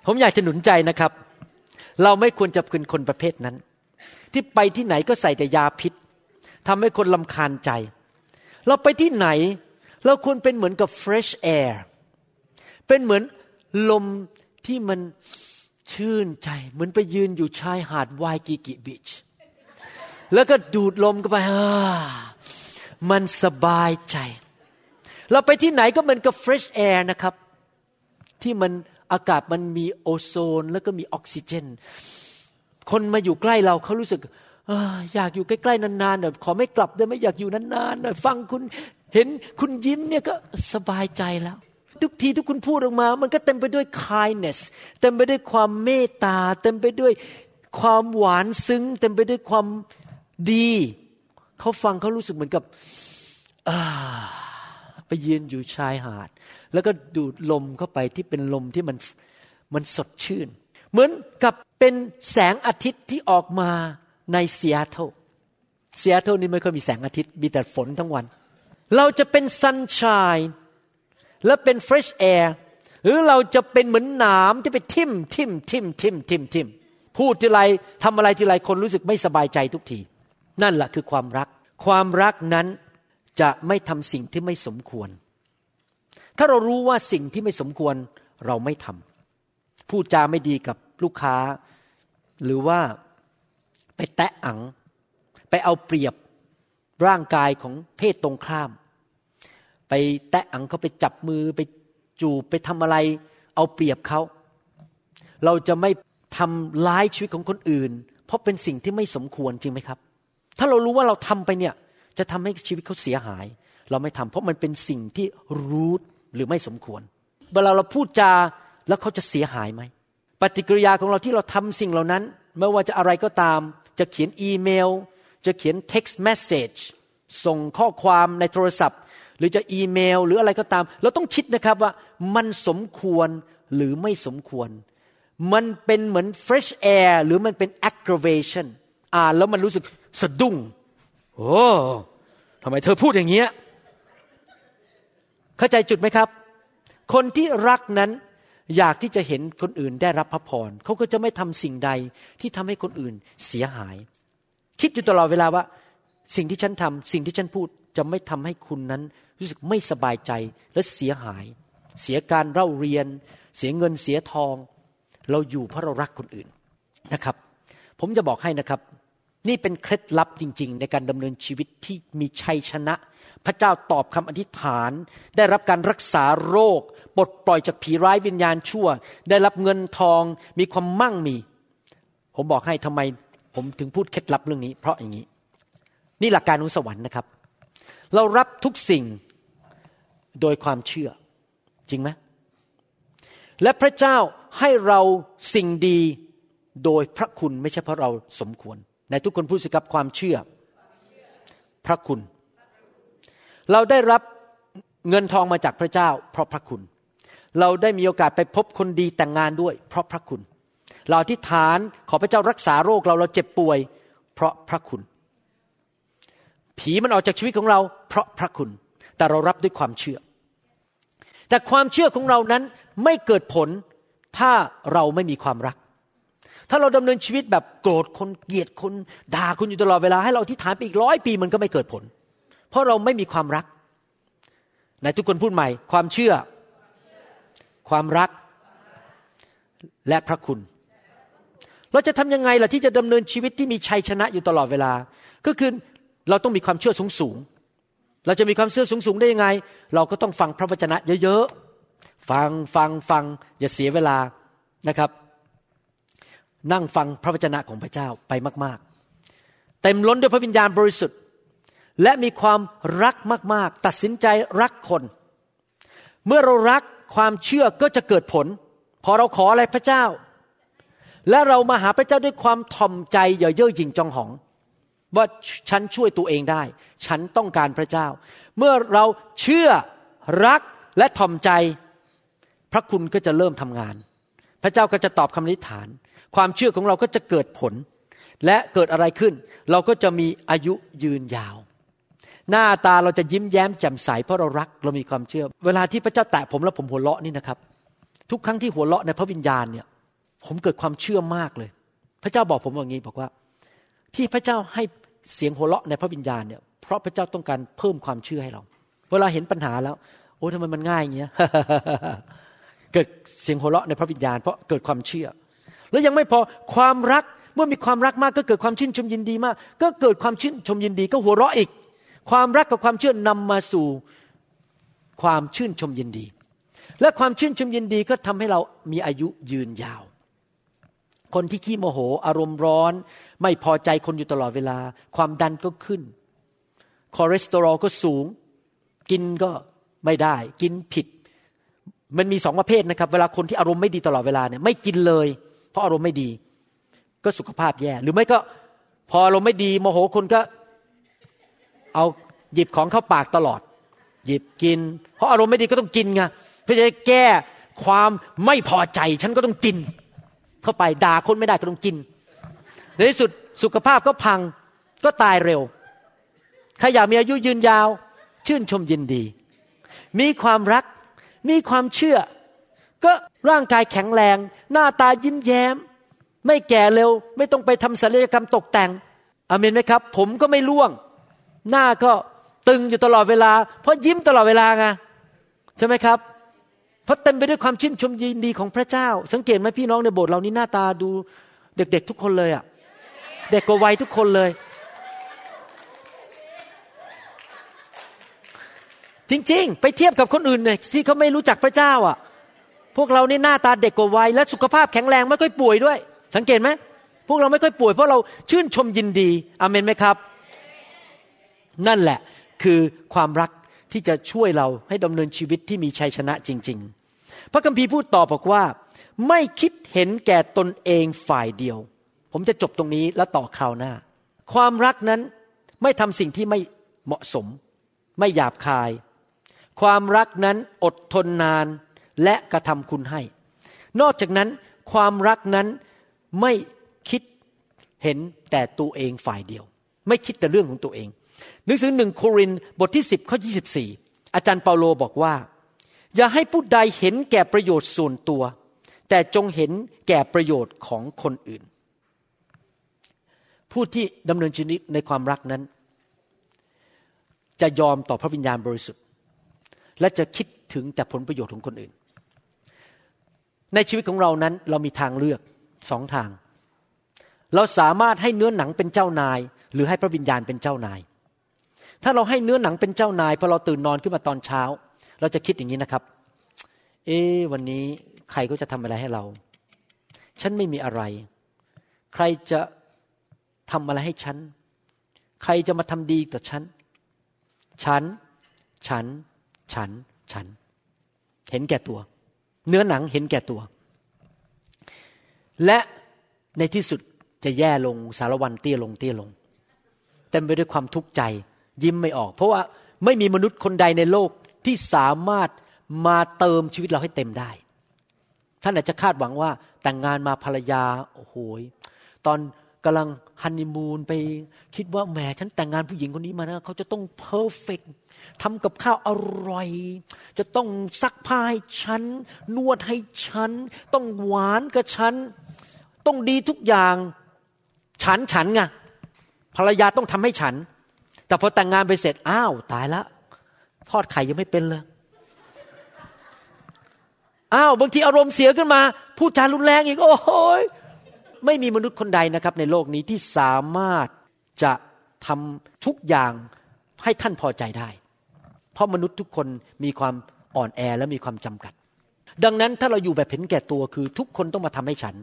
ผมอยากจะหนุนใจนะครับ เราไม่ควรจะเป็นคนประเภทนั้น ที่ไปที่ไหนก็ใส่แต่ยาพิษทำให้คนลำคาญใจ เราไปที่ไหน เราควรเป็นเหมือนกับ fresh air เป็นเหมือนลมที่มันชื่นใจ เหมือนไปยืนอยู่ชายหาดวายกิกิบีชแล้วก็ดูดลมเข้าไปมันสบายใจ เราไปที่ไหนก็เหมือนกับ fresh air นะครับ ที่มันอากาศมันมีโอโซน แล้วก็มีออกซิเจน คนมาอยู่ใกล้เราเขารู้สึกอยากอยู่ใกล้ๆนานๆหน่อยขอไม่กลับได้ไหมอยากอยู่นานๆหน่อยฟังคุณเห็นคุณยิ้มเนี่ยก็สบายใจแล้ว ทุกทีทุกคุณพูดออกมา มันก็เต็มไปด้วย kindness เต็มไปด้วยความเมตตา เต็มไปด้วยความหวานซึ้ง เต็มไปด้วยความดีเขาฟังเขารู้สึกเหมือนกับไปยืนอยู่ชายหาด แล้วก็ดูดลมเข้าไปที่เป็นลมที่มันมันสดชื่น เหมือนกับเป็นแสงอาทิตย์ที่ออกมาในซีแอตเทิลซีแอตเทิลนี่ไม่ค่อยมีแสงอาทิตย์มีแต่ฝนทั้งวัน เราจะเป็น sunshine และเป็น fresh air หรือเราจะเป็นเหมือนหนามที่ไปทิ่มทิ่มทิ่มทิ่มทิ่มทิ่มพูดทีไรทำอะไรทีไรคนรู้สึกไม่สบายใจทุกที นั่นแหละคือความรัก ความรักนั้นจะไม่ทำสิ่งที่ไม่สมควร ถ้าเรารู้ว่าสิ่งที่ไม่สมควรเราไม่ทำพูดจาไม่ดีกับลูกค้า หรือว่าไปแตะอัง ไปเอาเปรียบร่างกายของเพศตรงข้าม ไปแตะอังเขาไปจับมือไปจูบไปทำอะไร เอาเปรียบเขา เราจะไม่ทำร้ายชีวิตของคนอื่น เพราะเป็นสิ่งที่ไม่สมควรจริงไหมครับ ถ้าเรารู้ว่าเราทำไปเนี่ย จะทำให้ชีวิตเขาเสียหาย เราไม่ทำเพราะมันเป็นสิ่งที่รู้หรือไม่สมควร เวลาเราพูดจาแล้วเขาจะเสียหายไหมปฏิกิริยาของเราที่เราทำสิ่งเหล่านั้น ไม่ว่าจะอะไรก็ตาม จะเขียนอีเมล จะเขียน text message ส่งข้อความในโทรศัพท์ หรือจะอีเมลหรืออะไรก็ตาม เราต้องคิดนะครับว่ามันสมควรหรือไม่สมควร มันเป็นเหมือน fresh air หรือมันเป็น aggravation อ่านแล้วมันรู้สึกสะดุ้งโอ้ทำไมเธอพูดอย่างเงี้ยเข้าใจจุดไหมครับ คนที่รักนั้นอยากที่จะเห็นคนอื่นได้รับพระพรเขาก็จะไม่ทำสิ่งใดที่ทำให้คนอื่นเสียหาย คิดอยู่ตลอดเวลาว่า สิ่งที่ฉันทำสิ่งที่ฉันพูดจะไม่ทำให้คุณนั้น รู้สึกไม่สบายใจและเสียหาย เสียการเล่าเรียน เสียเงินเสียทอง เราอยู่เพราะเรารักคนอื่นนะครับ ผมจะบอกให้นะครับ นี่เป็นเคล็ดลับจริง ๆ ในการดำเนินชีวิตที่มีชัยชนะ พระเจ้าตอบคำอธิษฐาน ได้รับการรักษาโรคปลดปล่อยจากผีร้ายวิญญาณชั่ว ได้รับเงินทองมีความมั่งมี ผมบอกให้ทำไมผมถึงพูดเคล็ดลับเรื่องนี้ เพราะอย่างนี้ นี่หลักการของสวรรค์นะครับ เรารับทุกสิ่งโดยความเชื่อ จริงไหมและพระเจ้าให้เราสิ่งดีโดยพระคุณไม่ใช่เพราะเราสมควร ในทุกคนพูดสิครับความเชื่อ พระคุณ เราได้รับเงินทองมาจากพระเจ้า เพราะพระคุณ เราได้มีโอกาสไปพบคนดีแต่งงานด้วย เพราะพระคุณ เราอธิษฐานขอพระเจ้ารักษาโรคเราเราเจ็บป่วย เพราะพระคุณ ผีมันออกจากชีวิตของเรา เพราะพระคุณ แต่เรารับด้วยความเชื่อ แต่ความเชื่อของเรานั้นไม่เกิดผลถ้าเราไม่มีความรัก ถ้าเราดำเนินชีวิตแบบโกรธคนเกลียดคนด่าคุณอยู่ตลอดเวลาให้เราอธิษฐานไปอีกร้อยปีมันก็ไม่เกิดผล เพราะเราไม่มีความรักไหนทุกคนพูดใหม่ ความเชื่อ ความรักและพระคุณ เราจะทำยังไงล่ะที่จะดำเนินชีวิตที่มีชัยชนะอยู่ตลอดเวลา ก็คือ เราต้องมีความเชื่อสูงสูง เราจะมีความเชื่อสูงสูงได้ยังไง เราก็ต้องฟังพระวจนะเยอะๆ ฟังฟังฟังอย่าเสียเวลานะครับ นั่งฟังพระวจนะของพระเจ้าไปมากๆ เต็มล้นด้วยพระวิญญาณบริสุทธิ์ และมีความรักมากๆ ตัดสินใจรักคน เมื่อเรารักความเชื่อก็จะเกิดผล พอเราขออะไรพระเจ้า และเรามาหาพระเจ้าด้วยความถ่อมใจอย่าเย่อหยิ่งจองหอง ว่าฉันช่วยตัวเองได้ ฉันต้องการพระเจ้า เมื่อเราเชื่อรักและถ่อมใจ พระคุณก็จะเริ่มทำงาน พระเจ้าก็จะตอบคำอธิษฐาน ความเชื่อของเราก็จะเกิดผล และเกิดอะไรขึ้น เราก็จะมีอายุยืนยาว หน้าตาเราจะยิ้มแย้มแจ่มใสเพราะเรารักเรามีความเชื่อ เวลาที่พระเจ้าแตะผมแล้วผมหัวเราะนี่นะครับ ทุกครั้งที่หัวเราะในพระวิญญาณเนี่ย ผมเกิดความเชื่อมากเลย พระเจ้าบอกผมว่างี้บอกว่า ที่พระเจ้าให้เสียงหัวเราะในพระวิญญาณเนี่ยเพราะพระเจ้าต้องการเพิ่มความเชื่อให้เรา เวลาเห็นปัญหาแล้ว โอ้ทำไมมันง่ายอย่างเงี้ยเกิดเสียงหัวเราะในพระวิญญาณ เพราะเกิดความเชื่อ แล้วยังไม่พอความรักเมื่อมีความรักมากก็เกิดความชื่นชมยินดีมาก ก็เกิดความชื่นชมยินดีก็หัวเราะอีก ความรักกับความเชื่อนำมาสู่ความชื่นชมยินดี และความชื่นชมยินดีก็ทำให้เรามีอายุยืนยาว คนที่ขี้โมโห อารมณ์ร้อน ไม่พอใจคนอยู่ตลอดเวลา ความดันก็ขึ้น คอเลสเตอรอลก็สูง กินก็ไม่ได้ กินผิด มันมีสองประเภทนะครับ เวลาคนที่อารมณ์ไม่ดีตลอดเวลาเนี่ยไม่กินเลย เพราะอารมณ์ไม่ดี ก็สุขภาพแย่ หรือไม่ก็พออารมณ์ไม่ดีโมโหคนก็ เอาหยิบของเข้าปากตลอด หยิบกิน เพราะอารมณ์ไม่ดีก็ต้องกินไงเพื่อจะแก้ความไม่พอใจ ฉันก็ต้องกิน เข้าไปด่าคนไม่ได้ก็ต้องกิน ในที่สุดสุขภาพก็พังก็ตายเร็วใครอยากมีอายุยืนยาว ชื่นชมยินดี มีความรัก มีความเชื่อ ก็ร่างกายแข็งแรง หน้าตายิ้มแย้ม ไม่แก่เร็ว ไม่ต้องไปทำศัลยกรรมตกแต่งอเมนไหมครับ ผมก็ไม่ร่วง หน้าก็ตึงอยู่ตลอดเวลา เพราะยิ้มตลอดเวลาไงใช่ไหมครับ เพราะเต็มไปด้วยความชื่นชมยินดีของพระเจ้า สังเกตไหมพี่น้องในโบสถ์เรานี่หน้าตาดูเด็กๆทุกคนเลยอะ่ะเด็กกว่าวัยทุกคนเลย จริงๆ ไปเทียบกับคนอื่นเนี่ยที่เขาไม่รู้จักพระเจ้าอะ พวกเรานี่หน้าตาเด็กกว่าวัยและสุขภาพแข็งแรงไม่ค่อยป่วยด้วย สังเกตไหมพวกเราไม่ค่อยป่วยเพราะเราชื่นชมยินดีอเมนไหมครับ นั่นแหละคือความรัก ที่จะช่วยเราให้ดำเนินชีวิตที่มีชัยชนะจริง ๆ พระคัมภีร์พูดต่อบอกว่า ไม่คิดเห็นแก่ตนเองฝ่ายเดียว ผมจะจบตรงนี้แล้วต่อคราวหน้า ความรักนั้นไม่ทำสิ่งที่ไม่เหมาะสม ไม่หยาบคาย ความรักนั้นอดทนนานและกระทำคุณให้ นอกจากนั้นความรักนั้นไม่คิดเห็นแต่ตัวเองฝ่ายเดียว ไม่คิดแต่เรื่องของตัวเอง หนังสือหนึ่งโครินบทที่ 10 ข้อ 24 อาจารย์เปาโลบอกว่า อย่าให้ผู้ใดเห็นแก่ประโยชน์ส่วนตัว แต่จงเห็นแก่ประโยชน์ของคนอื่น ผู้ที่ดำเนินชีวิตในความรักนั้น จะยอมต่อพระวิญญาณบริสุทธิ์ และจะคิดถึงแต่ผลประโยชน์ของคนอื่น ในชีวิตของเรานั้นเรามีทางเลือกสองทาง เราสามารถให้เนื้อหนังเป็นเจ้านาย หรือให้พระวิญญาณเป็นเจ้านาย ถ้าเราให้เนื้อหนังเป็นเจ้านายพอเราตื่นนอนขึ้นมาตอนเช้า เราจะคิดอย่างนี้นะครับ เอ๊วันนี้ใครก็จะทำอะไรให้เรา ฉันไม่มีอะไร ใครจะทำอะไรให้ฉัน ใครจะมาทำดีต่อฉัน ฉัน ฉัน ฉัน ฉัน เห็นแก่ตัว เนื้อหนังเห็นแก่ตัว และในที่สุดจะแย่ลงสารวันเตี้ยลงเตี้ยลง เต็มไปด้วยความทุกข์ใจ ยิ้มไม่ออก เพราะว่าไม่มีมนุษย์คนใดในโลกที่สามารถมาเติมชีวิตเราให้เต็มได้ ท่านอาจจะคาดหวังว่าแต่งงานมาภรรยาโอ้โหตอนกำลังฮันนีมูนไปคิดว่าแหมฉันแต่งงานผู้หญิงคนนี้มานะเขาจะต้องเพอร์เฟกทำกับข้าวอร่อย จะต้องซักผ้าให้ฉัน นวดให้ฉัน ต้องหวานกับฉัน ต้องดีทุกอย่าง ฉันฉันไงภรรยาต้องทำให้ฉัน แต่พอแต่งงานไปเสร็จอ้าวตายละทอดไข่ยังไม่เป็นเลยอ้าวบางทีอารมณ์เสียขึ้นมา พูดจารุนแรงอีก โอ้โหไม่มีมนุษย์คนใดนะครับ ในโลกนี้ที่สามารถจะทำทุกอย่างให้ท่านพอใจได้ เพราะมนุษย์ทุกคนมีความอ่อนแอและมีความจำกัด ดังนั้นถ้าเราอยู่แบบเห็นแก่ตัวคือ ทุกคนต้องมาทำให้ฉัน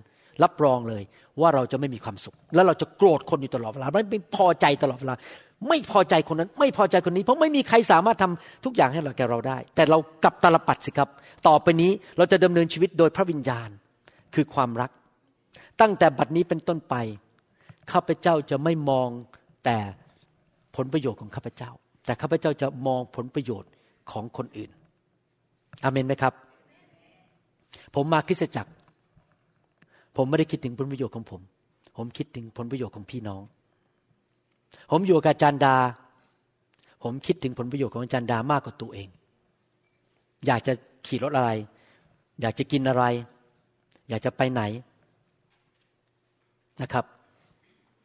รับรองเลยว่าเราจะไม่มีความสุข แล้วเราจะโกรธคนอยู่ตลอดเวลาไม่พอใจตลอดเวลา ไม่พอใจคนนั้น ไม่พอใจคนนี้ เพราะไม่มีใครสามารถทำทุกอย่างให้เราแกเราได้ แต่เรากลับตลปัดสิครับ ต่อไปนี้เราจะดำเนินชีวิตโดยพระวิญญาณคือความรัก ตั้งแต่บัดนี้เป็นต้นไปข้าพเจ้าจะไม่มองแต่ผลประโยชน์ของข้าพเจ้า แต่ข้าพเจ้าจะมองผลประโยชน์ของคนอื่นอเมนไหมครับ ผมมาคริสตจักร ผมไม่ได้คิดถึงผลประโยชน์ของผม ผมคิดถึงผลประโยชน์ของพี่น้อง ผมอยู่กับจารย์ดา ผมคิดถึงผลประโยชน์ของจารย์ดามากกว่าตัวเอง อยากจะขี่รถอะไร อยากจะกินอะไร อยากจะไปไหนนะครับ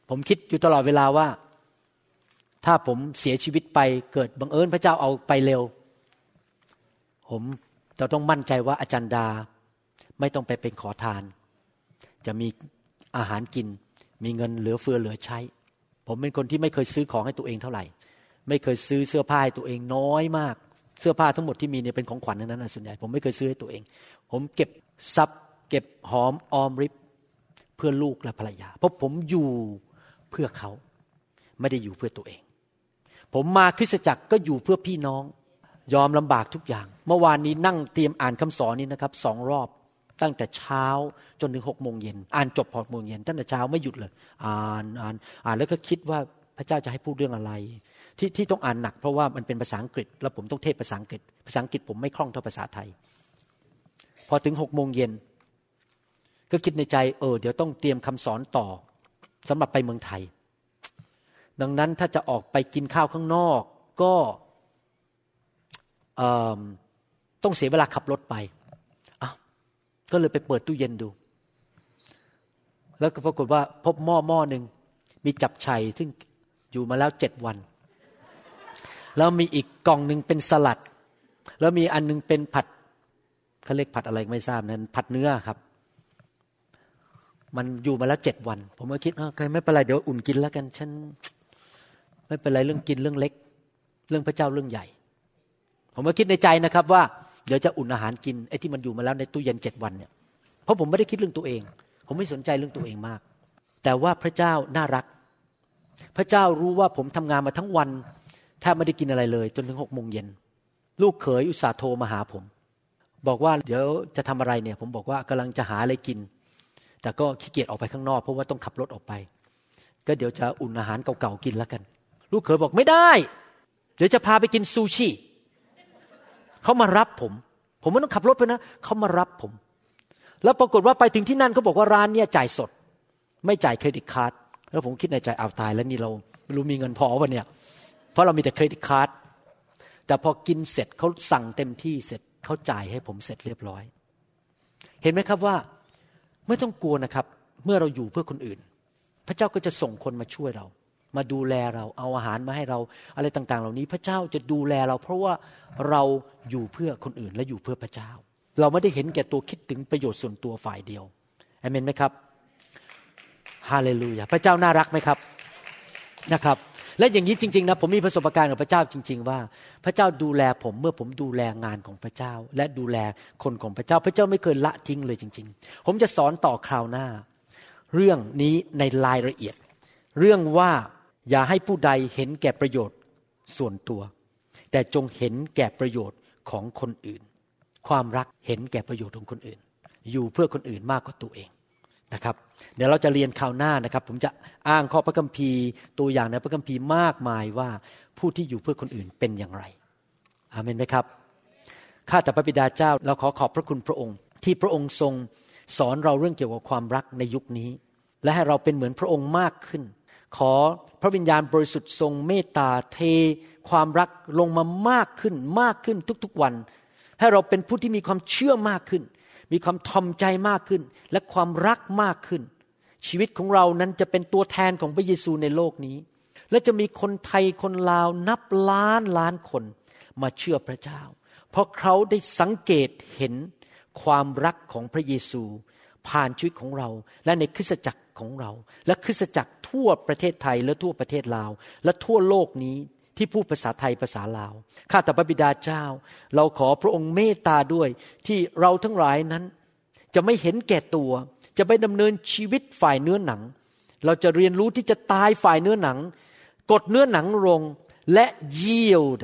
ผมคิดอยู่ตลอดเวลาว่า ถ้าผมเสียชีวิตไปเกิดบังเอิญพระเจ้าเอาไปเร็ว ผมจะต้องมั่นใจว่าอาจารย์ดาไม่ต้องไปเป็นขอทาน จะมีอาหารกิน มีเงินเหลือเฟือเหลือใช้ ผมเป็นคนที่ไม่เคยซื้อของให้ตัวเองเท่าไหร่ ไม่เคยซื้อเสื้อผ้าให้ตัวเองน้อยมาก เสื้อผ้าทั้งหมดที่มีเนี่ยเป็นของขวัญนั้นนะส่วนใหญ่ผมไม่เคยซื้อให้ตัวเอง ผมเก็บทรัพย์เก็บหอมออมริบเพื่อลูกและภรรยา เพราะผมอยู่เพื่อเขาไม่ได้อยู่เพื่อตัวเอง ผมมาคริสตจักรก็อยู่เพื่อพี่น้อง ยอมลำบากทุกอย่าง เมื่อวานนี้นั่งเตรียมอ่านคำสอนนี้นะครับสองรอบ ตั้งแต่เช้าจนถึงหกโมงเย็นอ่านจบหกโมงเย็นตั้งแต่เช้าไม่หยุดเลย อ่านอ่านอ่านแล้วก็คิดว่าพระเจ้าจะให้พูดเรื่องอะไร ที่ที่ต้องอ่านหนักเพราะว่ามันเป็นภาษาอังกฤษ แล้วผมต้องเทศภาษาอังกฤษ ภาษาอังกฤษผมไม่คล่องเท่าภาษาไทย พอถึงหกโมงเย็นก็คิดในใจเออเดี๋ยวต้องเตรียมคำสอนต่อสำหรับไปเมืองไทย ดังนั้นถ้าจะออกไปกินข้าวข้างนอกก็ต้องเสียเวลาขับรถไป ก็เลยไปเปิดตู้เย็นดู แล้วก็ปรากฏว่าพบหม้อหม้อหนึ่งมีจับชัยซึ่งอยู่มาแล้วเจ็ดวัน แล้วมีอีกกล่องหนึ่งเป็นสลัด แล้วมีอันนึงเป็นผัดเขาเรียกผัดอะไรไม่ทราบนั้น ผัดเนื้อครับ มันอยู่มาแล้วเจ็ดวัน ผมก็คิดอ่าใครไม่เป็นไรเดี๋ยวอุ่นกินแล้วกันฉันไม่เป็นไรเรื่องกินเรื่องเล็ก เรื่องพระเจ้าเรื่องใหญ่ ผมก็คิดในใจนะครับว่า เดี๋ยวจะอุ่นอาหารกินไอ้ที่มันอยู่มาแล้วในตู้เย็นเจ็ดวันเนี่ยเพราะผมไม่ได้คิดเรื่องตัวเอง ผมไม่สนใจเรื่องตัวเองมาก แต่ว่าพระเจ้าน่ารัก พระเจ้ารู้ว่าผมทำงานมาทั้งวันแทบไม่ได้กินอะไรเลย จนถึงหกโมงเย็นลูกเขยอุตส่าห์โทรมาหาผม บอกว่าเดี๋ยวจะทำอะไรเนี่ย ผมบอกว่ากำลังจะหาอะไรกิน แต่ก็ขี้เกียจออกไปข้างนอกเพราะว่าต้องขับรถออกไป ก็เดี๋ยวจะอุ่นอาหารเก่าๆกินแล้วกัน ลูกเขยบอกไม่ได้ เดี๋ยวจะพาไปกินซูชิ เขามารับผม ผมไม่ต้องขับรถไปนะเขามารับผม แล้วปรากฏว่าไปถึงที่นั่นเขาบอกว่าร้านเนี่ยจ่ายสด ไม่จ่ายเครดิตการ์ดแล้วผมคิดในใจเอาตายแล้วนี่เราไม่รู้มีเงินพอวะเนี่ย เพราะเรามีแต่เครดิตการ์ดแต่พอกินเสร็จเขาสั่งเต็มที่เสร็จเขาจ่ายให้ผมเสร็จเรียบร้อย เห็นไหมครับว่าไม่ต้องกลัวนะครับ เมื่อเราอยู่เพื่อคนอื่น พระเจ้าก็จะส่งคนมาช่วยเรา มาดูแลเราเอาอาหารมาให้เราอะไรต่าง ๆ เหล่านี้พระเจ้าจะดูแลเรา เพราะว่าเราอยู่เพื่อคนอื่นและอยู่เพื่อพระเจ้า เราไม่ได้เห็นแก่ตัวคิดถึงประโยชน์ส่วนตัวฝ่ายเดียวเอเมนไหมครับฮาเลลูยาพระเจ้าน่ารักไหมครับนะครับ และอย่างนี้จริง ๆ นะผมมีประสบการณ์กับพระเจ้าจริง ๆ ว่า พระเจ้าดูแลผมเมื่อผมดูแลงานของพระเจ้า และดูแลคนของพระเจ้า พระเจ้าไม่เคยละทิ้งเลยจริง ๆ ผมจะสอนต่อคราวหน้า เรื่องนี้ในรายละเอียด เรื่องว่า อย่าให้ผู้ใดเห็นแก่ประโยชน์ส่วนตัว แต่จงเห็นแก่ประโยชน์ของคนอื่น ความรักเห็นแก่ประโยชน์ของคนอื่น อยู่เพื่อคนอื่นมากกว่าตัวเองนะครับ เดี๋ยวเราจะเรียนข่าวหน้านะครับ ผมจะอ้างข้อพระคัมภีร์ตัวอย่างในพระคัมภีร์มากมายว่าผู้ที่อยู่เพื่อคนอื่นเป็นอย่างไร อาเมนไหมครับข้าแต่พระบิดาเจ้าเราขอขอบพระคุณพระองค์ ที่พระองค์ทรงสอนเราเรื่องเกี่ยวกับความรักในยุคนี้ และให้เราเป็นเหมือนพระองค์มากขึ้น ขอพระวิญญาณบริสุทธิ์ทรงเมตตาเท ความรักลงมามากขึ้นมากขึ้นทุกๆวัน ให้เราเป็นผู้ที่มีความเชื่อมากขึ้น มีความทอมใจมากขึ้น และความรักมากขึ้น ชีวิตของเรานั้นจะเป็นตัวแทนของพระเยซูในโลกนี้ และจะมีคนไทยคนลาวนับล้านล้านคนมาเชื่อพระเจ้า เพราะเขาได้สังเกตเห็นความรักของพระเยซู ผ่านชีวิตของเราและในคริสตจักรของเรา และคริสตจักร ทั่วประเทศไทยและทั่วประเทศลาว และทั่วโลกนี้ที่พูดภาษาไทยภาษาลาว ข้าแต่พระบิดาเจ้า เราขอพระองค์เมตตาด้วยที่เราทั้งหลายนั้น จะไม่เห็นแก่ตัว จะไปดำเนินชีวิตฝ่ายเนื้อหนัง เราจะเรียนรู้ที่จะตายฝ่ายเนื้อหนัง กดเนื้อหนังลงและเยียด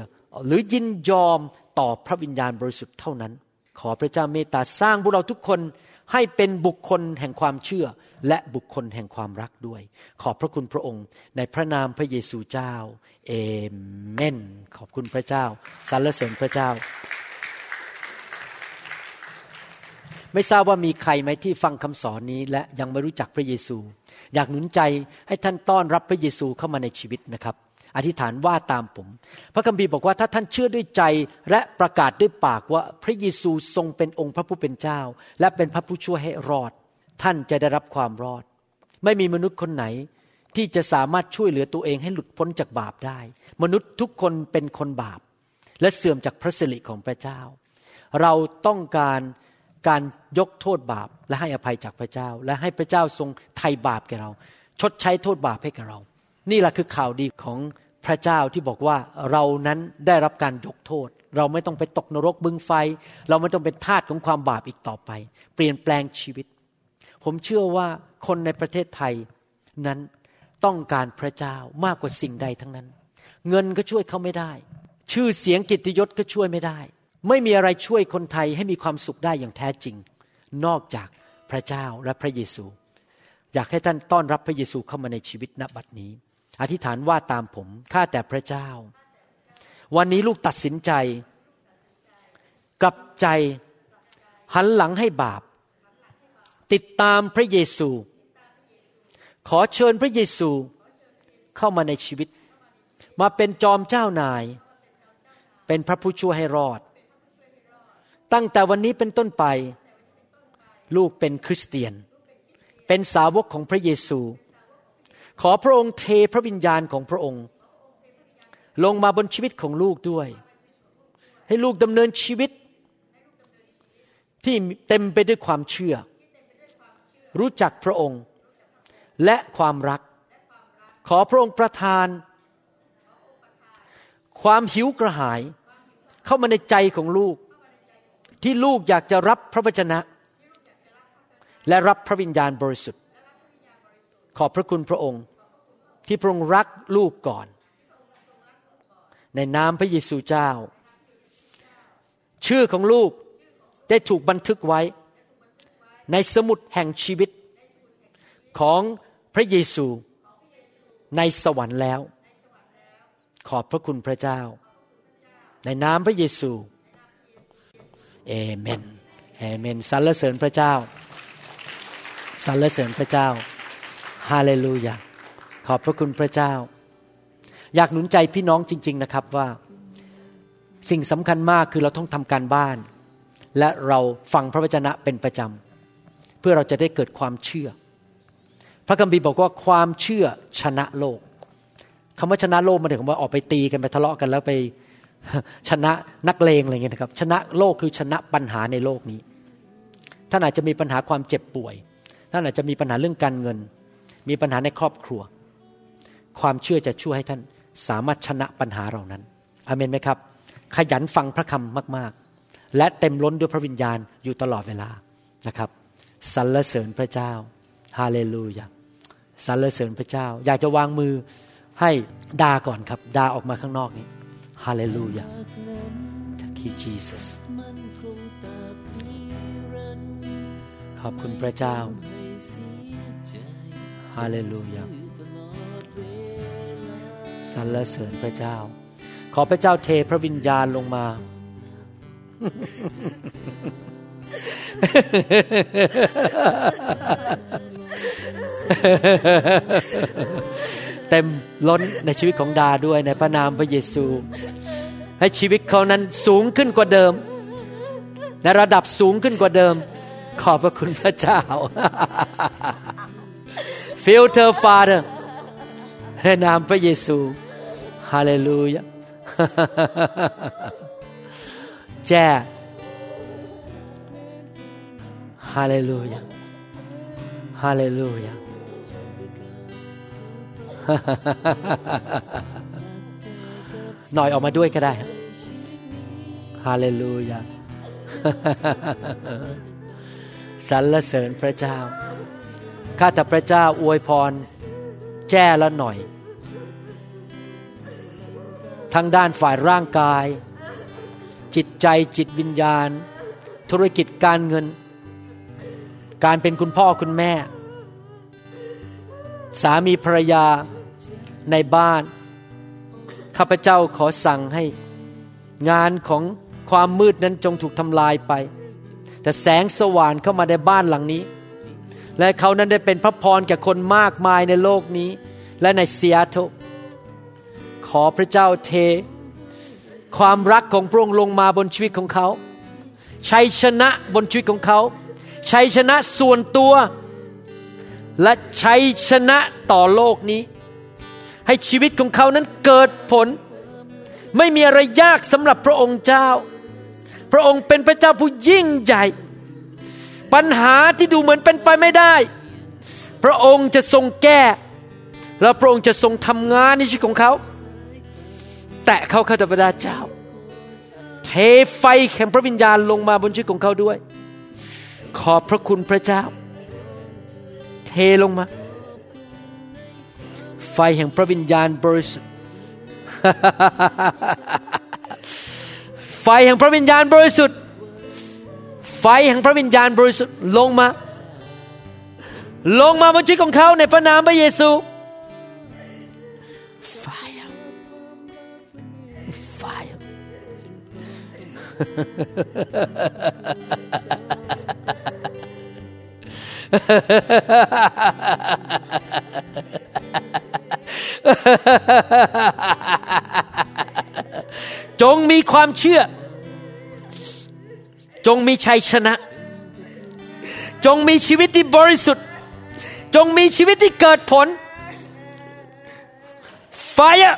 หรือยินยอมต่อพระวิญญาณบริสุทธิ์เท่านั้น ขอพระเจ้าเมตตาสร้างพวกเราทุกคน ให้เป็นบุคคลแห่งความเชื่อและบุคคลแห่งความรักด้วย ขอบพระคุณพระองค์ ในพระนามพระเยซูเจ้า เอเมน ขอบคุณพระเจ้าสรรเสริญพระเจ้า ไม่ทราบว่ามีใครไหมที่ฟังคำสอนนี้ และยังไม่รู้จักพระเยซู อยากหนุนใจให้ท่านต้อนรับพระเยซูเข้ามาในชีวิตนะครับ อธิษฐานว่าตามผม พระคัมภีร์บอกว่าถ้าท่านเชื่อด้วยใจและประกาศด้วยปากว่าพระเยซูทรงเป็นองค์พระผู้เป็นเจ้า และเป็นพระผู้ช่วยให้รอด ท่านจะได้รับความรอด ไม่มีมนุษย์คนไหนที่จะสามารถช่วยเหลือตัวเองให้หลุดพ้นจากบาปได้ มนุษย์ทุกคนเป็นคนบาป และเสื่อมจากพระสิริของพระเจ้า เราต้องการการยกโทษบาปและให้อภัยจากพระเจ้า และให้พระเจ้าทรงไถ่บาปแก่เรา ชดใช้โทษบาปให้แก่เรา นี่แหละคือข่าวดีของพระเจ้าที่บอกว่าเรานั้นได้รับการยกโทษ เราไม่ต้องไปตกนรกบึงไฟ เราไม่ต้องเป็นทาสของความบาปอีกต่อไป เปลี่ยนแปลงชีวิต ผมเชื่อว่าคนในประเทศไทยนั้นต้องการพระเจ้ามากกว่าสิ่งใดทั้งนั้น เงินก็ช่วยเขาไม่ได้ ชื่อเสียงกิตยศก็ช่วยไม่ได้ ไม่มีอะไรช่วยคนไทยให้มีความสุขได้อย่างแท้จริง นอกจากพระเจ้าและพระเยซู อยากให้ท่านต้อนรับพระเยซูเข้ามาในชีวิตณบัดนี้ อธิษฐานว่าตามผมข้าแต่พระเจ้า วันนี้ลูกตัดสินใจ กลับใจหันหลังให้บาป ติดตามพระเยซู ขอเชิญพระเยซูเข้ามาในชีวิต มาเป็นจอมเจ้านาย เป็นพระผู้ช่วยให้รอด ตั้งแต่วันนี้เป็นต้นไป ลูกเป็นคริสเตียน เป็นสาวกของพระเยซู ขอพระองค์เทพระวิญญาณของพระองค์ ลงมาบนชีวิตของลูกด้วย ให้ลูกดำเนินชีวิต ที่เต็มไปด้วยความเชื่อ รู้จักพระองค์ และความรัก ขอพระองค์ประทาน ความหิวกระหาย เข้ามาในใจของลูก ที่ลูกอยากจะรับพระวจนะ และรับพระวิญญาณบริสุทธิ์ ขอบพระคุณพระองค์ ที่พระองค์รักลูกก่อน ในนามพระเยซูเจ้า ชื่อของลูกได้ถูกบันทึกไว้ ในสมุดแห่งชีวิต ของพระเยซูในสวรรค์แล้ว ขอบพระคุณพระเจ้า ในนามพระเยซูเอเมนเอเมนสรรเสริญพระเจ้าสรรเสริญพระเจ้า ฮาเลลูยา ขอบพระคุณพระเจ้า อยากหนุนใจพี่น้องจริง ๆนะครับว่า สิ่งสำคัญมากคือเราต้องทำการบ้าน และเราฟังพระวจนะเป็นประจำ เพื่อเราจะได้เกิดความเชื่อ พระคัมภีร์บอกว่าความเชื่อชนะโลกคำว่าชนะโลกมันถึงว่าออกไปตีกันไปทะเลาะกันแล้วไปชนะนักเลงอะไรเงี้ยนะครับ ชนะโลกคือชนะปัญหาในโลกนี้ท่านอาจจะมีปัญหาความเจ็บป่วยท่านอาจจะมีปัญหาเรื่องการเงิน มีปัญหาในครอบครัว ความเชื่อจะช่วยให้ท่านสามารถชนะปัญหาเหล่านั้นอเมนไหมครับ ขยันฟังพระคำมากๆ และเต็มล้นด้วยพระวิญญาณอยู่ตลอดเวลานะครับสรรเสริญพระเจ้าฮาเลลูยาสรรเสริญพระเจ้า อยากจะวางมือให้ดาก่อนครับดาออกมาข้างนอกนี้ฮาเลลูยา Thank you Jesus ขอบคุณพระเจ้า ฮาเลลูยาสรรเสริญพระเจ้า ขอพระเจ้าเทพระวิญญาณลงมา เต็มล้นในชีวิตของดาด้วยในพระนามพระเยซู ให้ชีวิตเขานั้นสูงขึ้นกว่าเดิม ในระดับสูงขึ้นกว่าเดิม ขอบพระคุณพระเจ้า Filter Father ในนามพระเยซูฮาเลลูยาแจ้ฮาเลลูยาฮาเลลูยาหน่อยออกมาด้วยก็ได้ฮาเลลูยาสรรเสริญพระเจ้า ข้าแต่พระเจ้าอวยพร แจ้ละหน่อย ทั้งด้านฝ่ายร่างกาย จิตใจจิตวิญญาณ ธุรกิจการเงิน การเป็นคุณพ่อคุณแม่ สามีภรรยาในบ้าน ข้าพเจ้าขอสั่งให้งานของความมืดนั้นจงถูกทำลายไป แต่แสงสว่างเข้ามาในบ้านหลังนี้ และเขานั้นได้เป็นพระพรแก่คนมากมายในโลกนี้ และในซีแอตเทิลขอพระเจ้าเท ความรักของพระองค์ลงมาบนชีวิตของเขาชัยชนะบนชีวิตของเขาชัยชนะส่วนตัว และชัยชนะต่อโลกนี้ ให้ชีวิตของเขานั้นเกิดผล ไม่มีอะไรยากสำหรับพระองค์เจ้า พระองค์เป็นพระเจ้าผู้ยิ่งใหญ่ ปัญหาที่ดูเหมือนเป็นไปไม่ได้ พระองค์จะทรงแก้ และพระองค์จะทรงทำงานในชีวิตของเขา แตะเขาข้าพเจ้า เทไฟแห่งพระวิญญาณลงมาบนชีวิตของเขาด้วย ขอบพระคุณพระเจ้า เทลงมา ไฟแห่งพระวิญญาณบริสุทธิ์ไฟแห่งพระวิญญาณบริสุทธิ์ ไฟแห่งพระวิญญาณบริสุทธิ์ลงมา ลงมาบนชีวิตของเขาในพระนามพระเยซู Fire Fire จงมีความเชื่อ จงมีชัยชนะ จงมีชีวิตที่บริสุทธิ์ จงมีชีวิตที่เกิดผลไฟอะ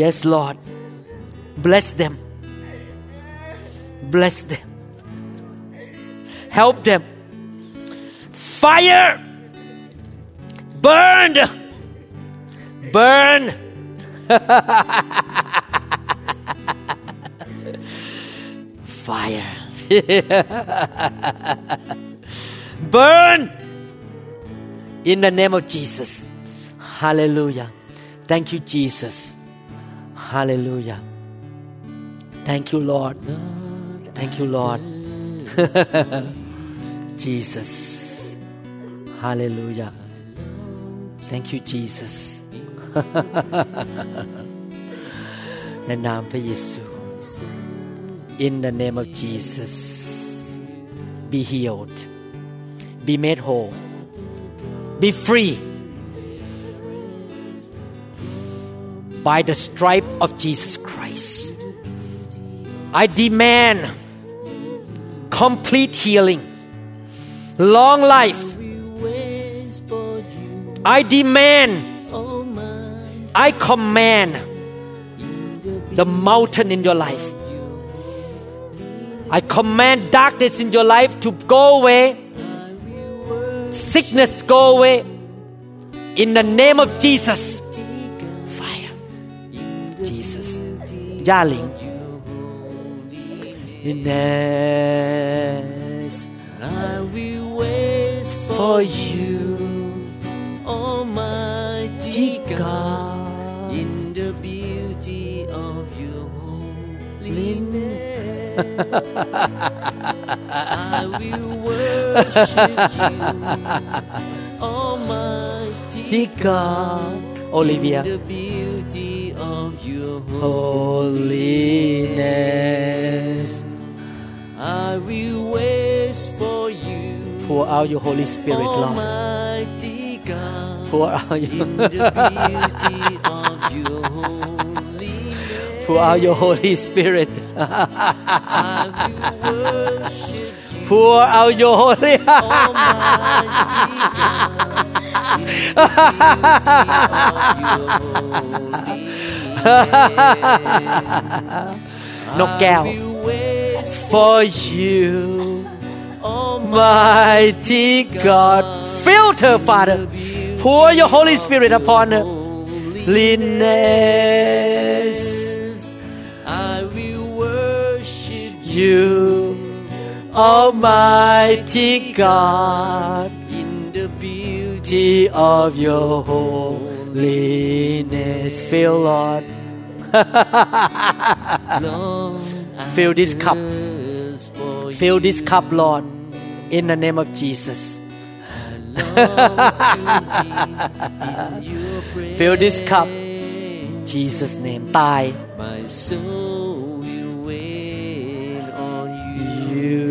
yes Lord bless them bless them help them fire burn! Burn! Fire. Burn! In the name of Jesus. Hallelujah. Thank you Jesus. Hallelujah. Thank you Lord. Thank you Lord. Jesus. Hallelujah thank you Jesus ในนามพระเยซู in the name of Jesus be healed be made whole be free by the stripe of Jesus Christ I demand complete healing long life I demand I command the mountain in your life. I command darkness in your life to go away. Sickness go away. In the name of Jesus. Fire. Jesus. Darling. Yes. I will wait For you. God. in the beauty of your holiness. I will worship you, Almighty God. Olivia. in the beauty of your Holiness. I will wait for you, Pour out your Holy Spirit, Lord. Almighty God. Pour out your, in the beauty of your holiness. pour out your Holy Spirit. I will worship you, Pour out your Holy. Almighty God, in the beauty of your holiness. นกแก้ว I will wait For you, mighty God. Filter, Father. Pour your Holy Spirit upon her. Holiness. I will worship You, Almighty God. in the beauty beauty of your holiness. Fill, Lord. Fill this cup. Fill this cup, Lord, in the name of Jesus. Fill this cup Jesus name ตาย My soul will wait on you. you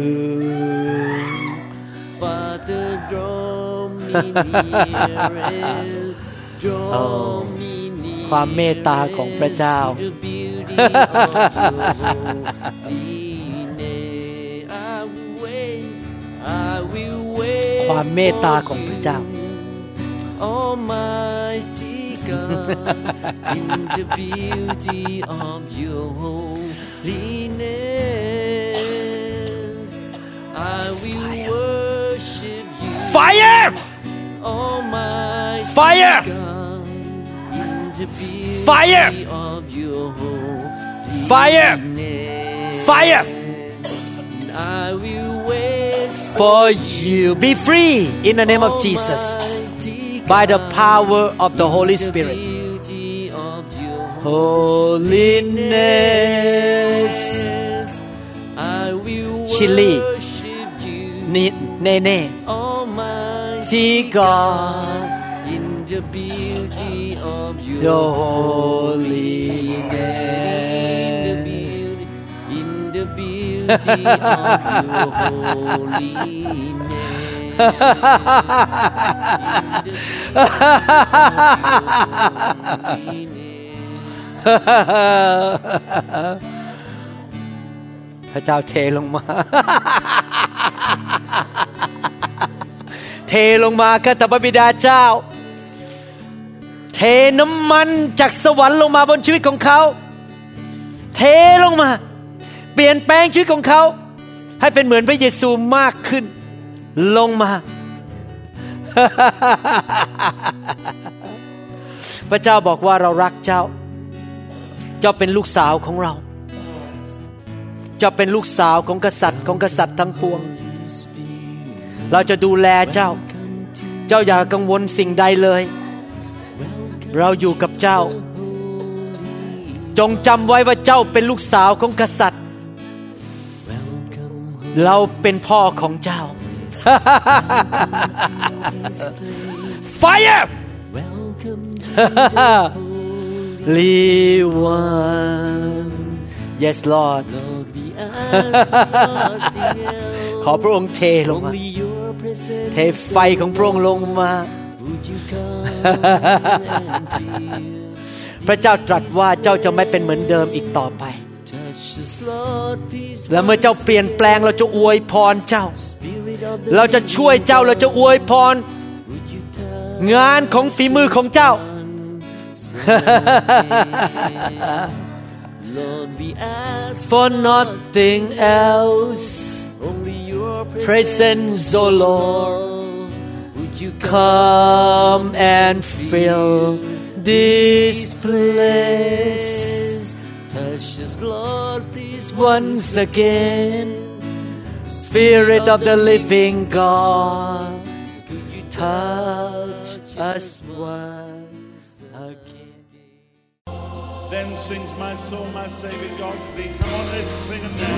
Father, draw me near, draw me near ความเมตตาของพระเจ้า ความเมตตาของพระเจ้า Almighty God, in the beauty of your holiness, I will worship you. Fire Almighty Fire! God, in the beauty Fire! of your holiness, Fire! Fire! I will wait for you. Be free in the name of Jesus. By the power of the Holy Spirit. Holiness. Chili. Ni- Nene Almighty God. In the beauty of your your holiness. Beauty of your holiness. พระเจ้าเทลงมา เทลงมาข้าแต่พระบิดาเจ้า เทน้ำมันจากสวรรค์ลงมาบนชีวิตของเขา เทลงมา เปลี่ยนแปลงชีวิตของเขา ให้เป็นเหมือนพระเยซูมากขึ้น ลงมา พระเจ้าบอกว่าเรารักเจ้า เจ้าเป็นลูกสาวของเรา เจ้าเป็นลูกสาวของกษัตริย์ของกษัตริย์ทั้งปวง เราจะดูแลเจ้า เจ้าอย่ากังวลสิ่งใดเลย เราอยู่กับเจ้าจงจำไว้ว่าเจ้าเป็นลูกสาวของกษัตริย์ เราเป็นพ่อของเจ้า Fire Welcome Holy One Yes Lord ขอพระองค์เทลงมา เทไฟของพระองค์ลงมา พระเจ้าตรัสว่าเจ้าจะไม่เป็นเหมือนเดิมอีกต่อไป และเมื่อเจ้าเปลี่ยนแปลงเราจะอวยพรเจ้า Spirit of the เราจะช่วยเจ้าเราจะอวยพร would you touch งานของฝีมือของเจ้า Lord, we ask for nothing else only your presence, presence O Lord Would you come and fill this place touch us, Lord, please once again Spirit of the living God Could you touch us once again Then sings my soul, my Savior God thee. Come on, let's sing it now.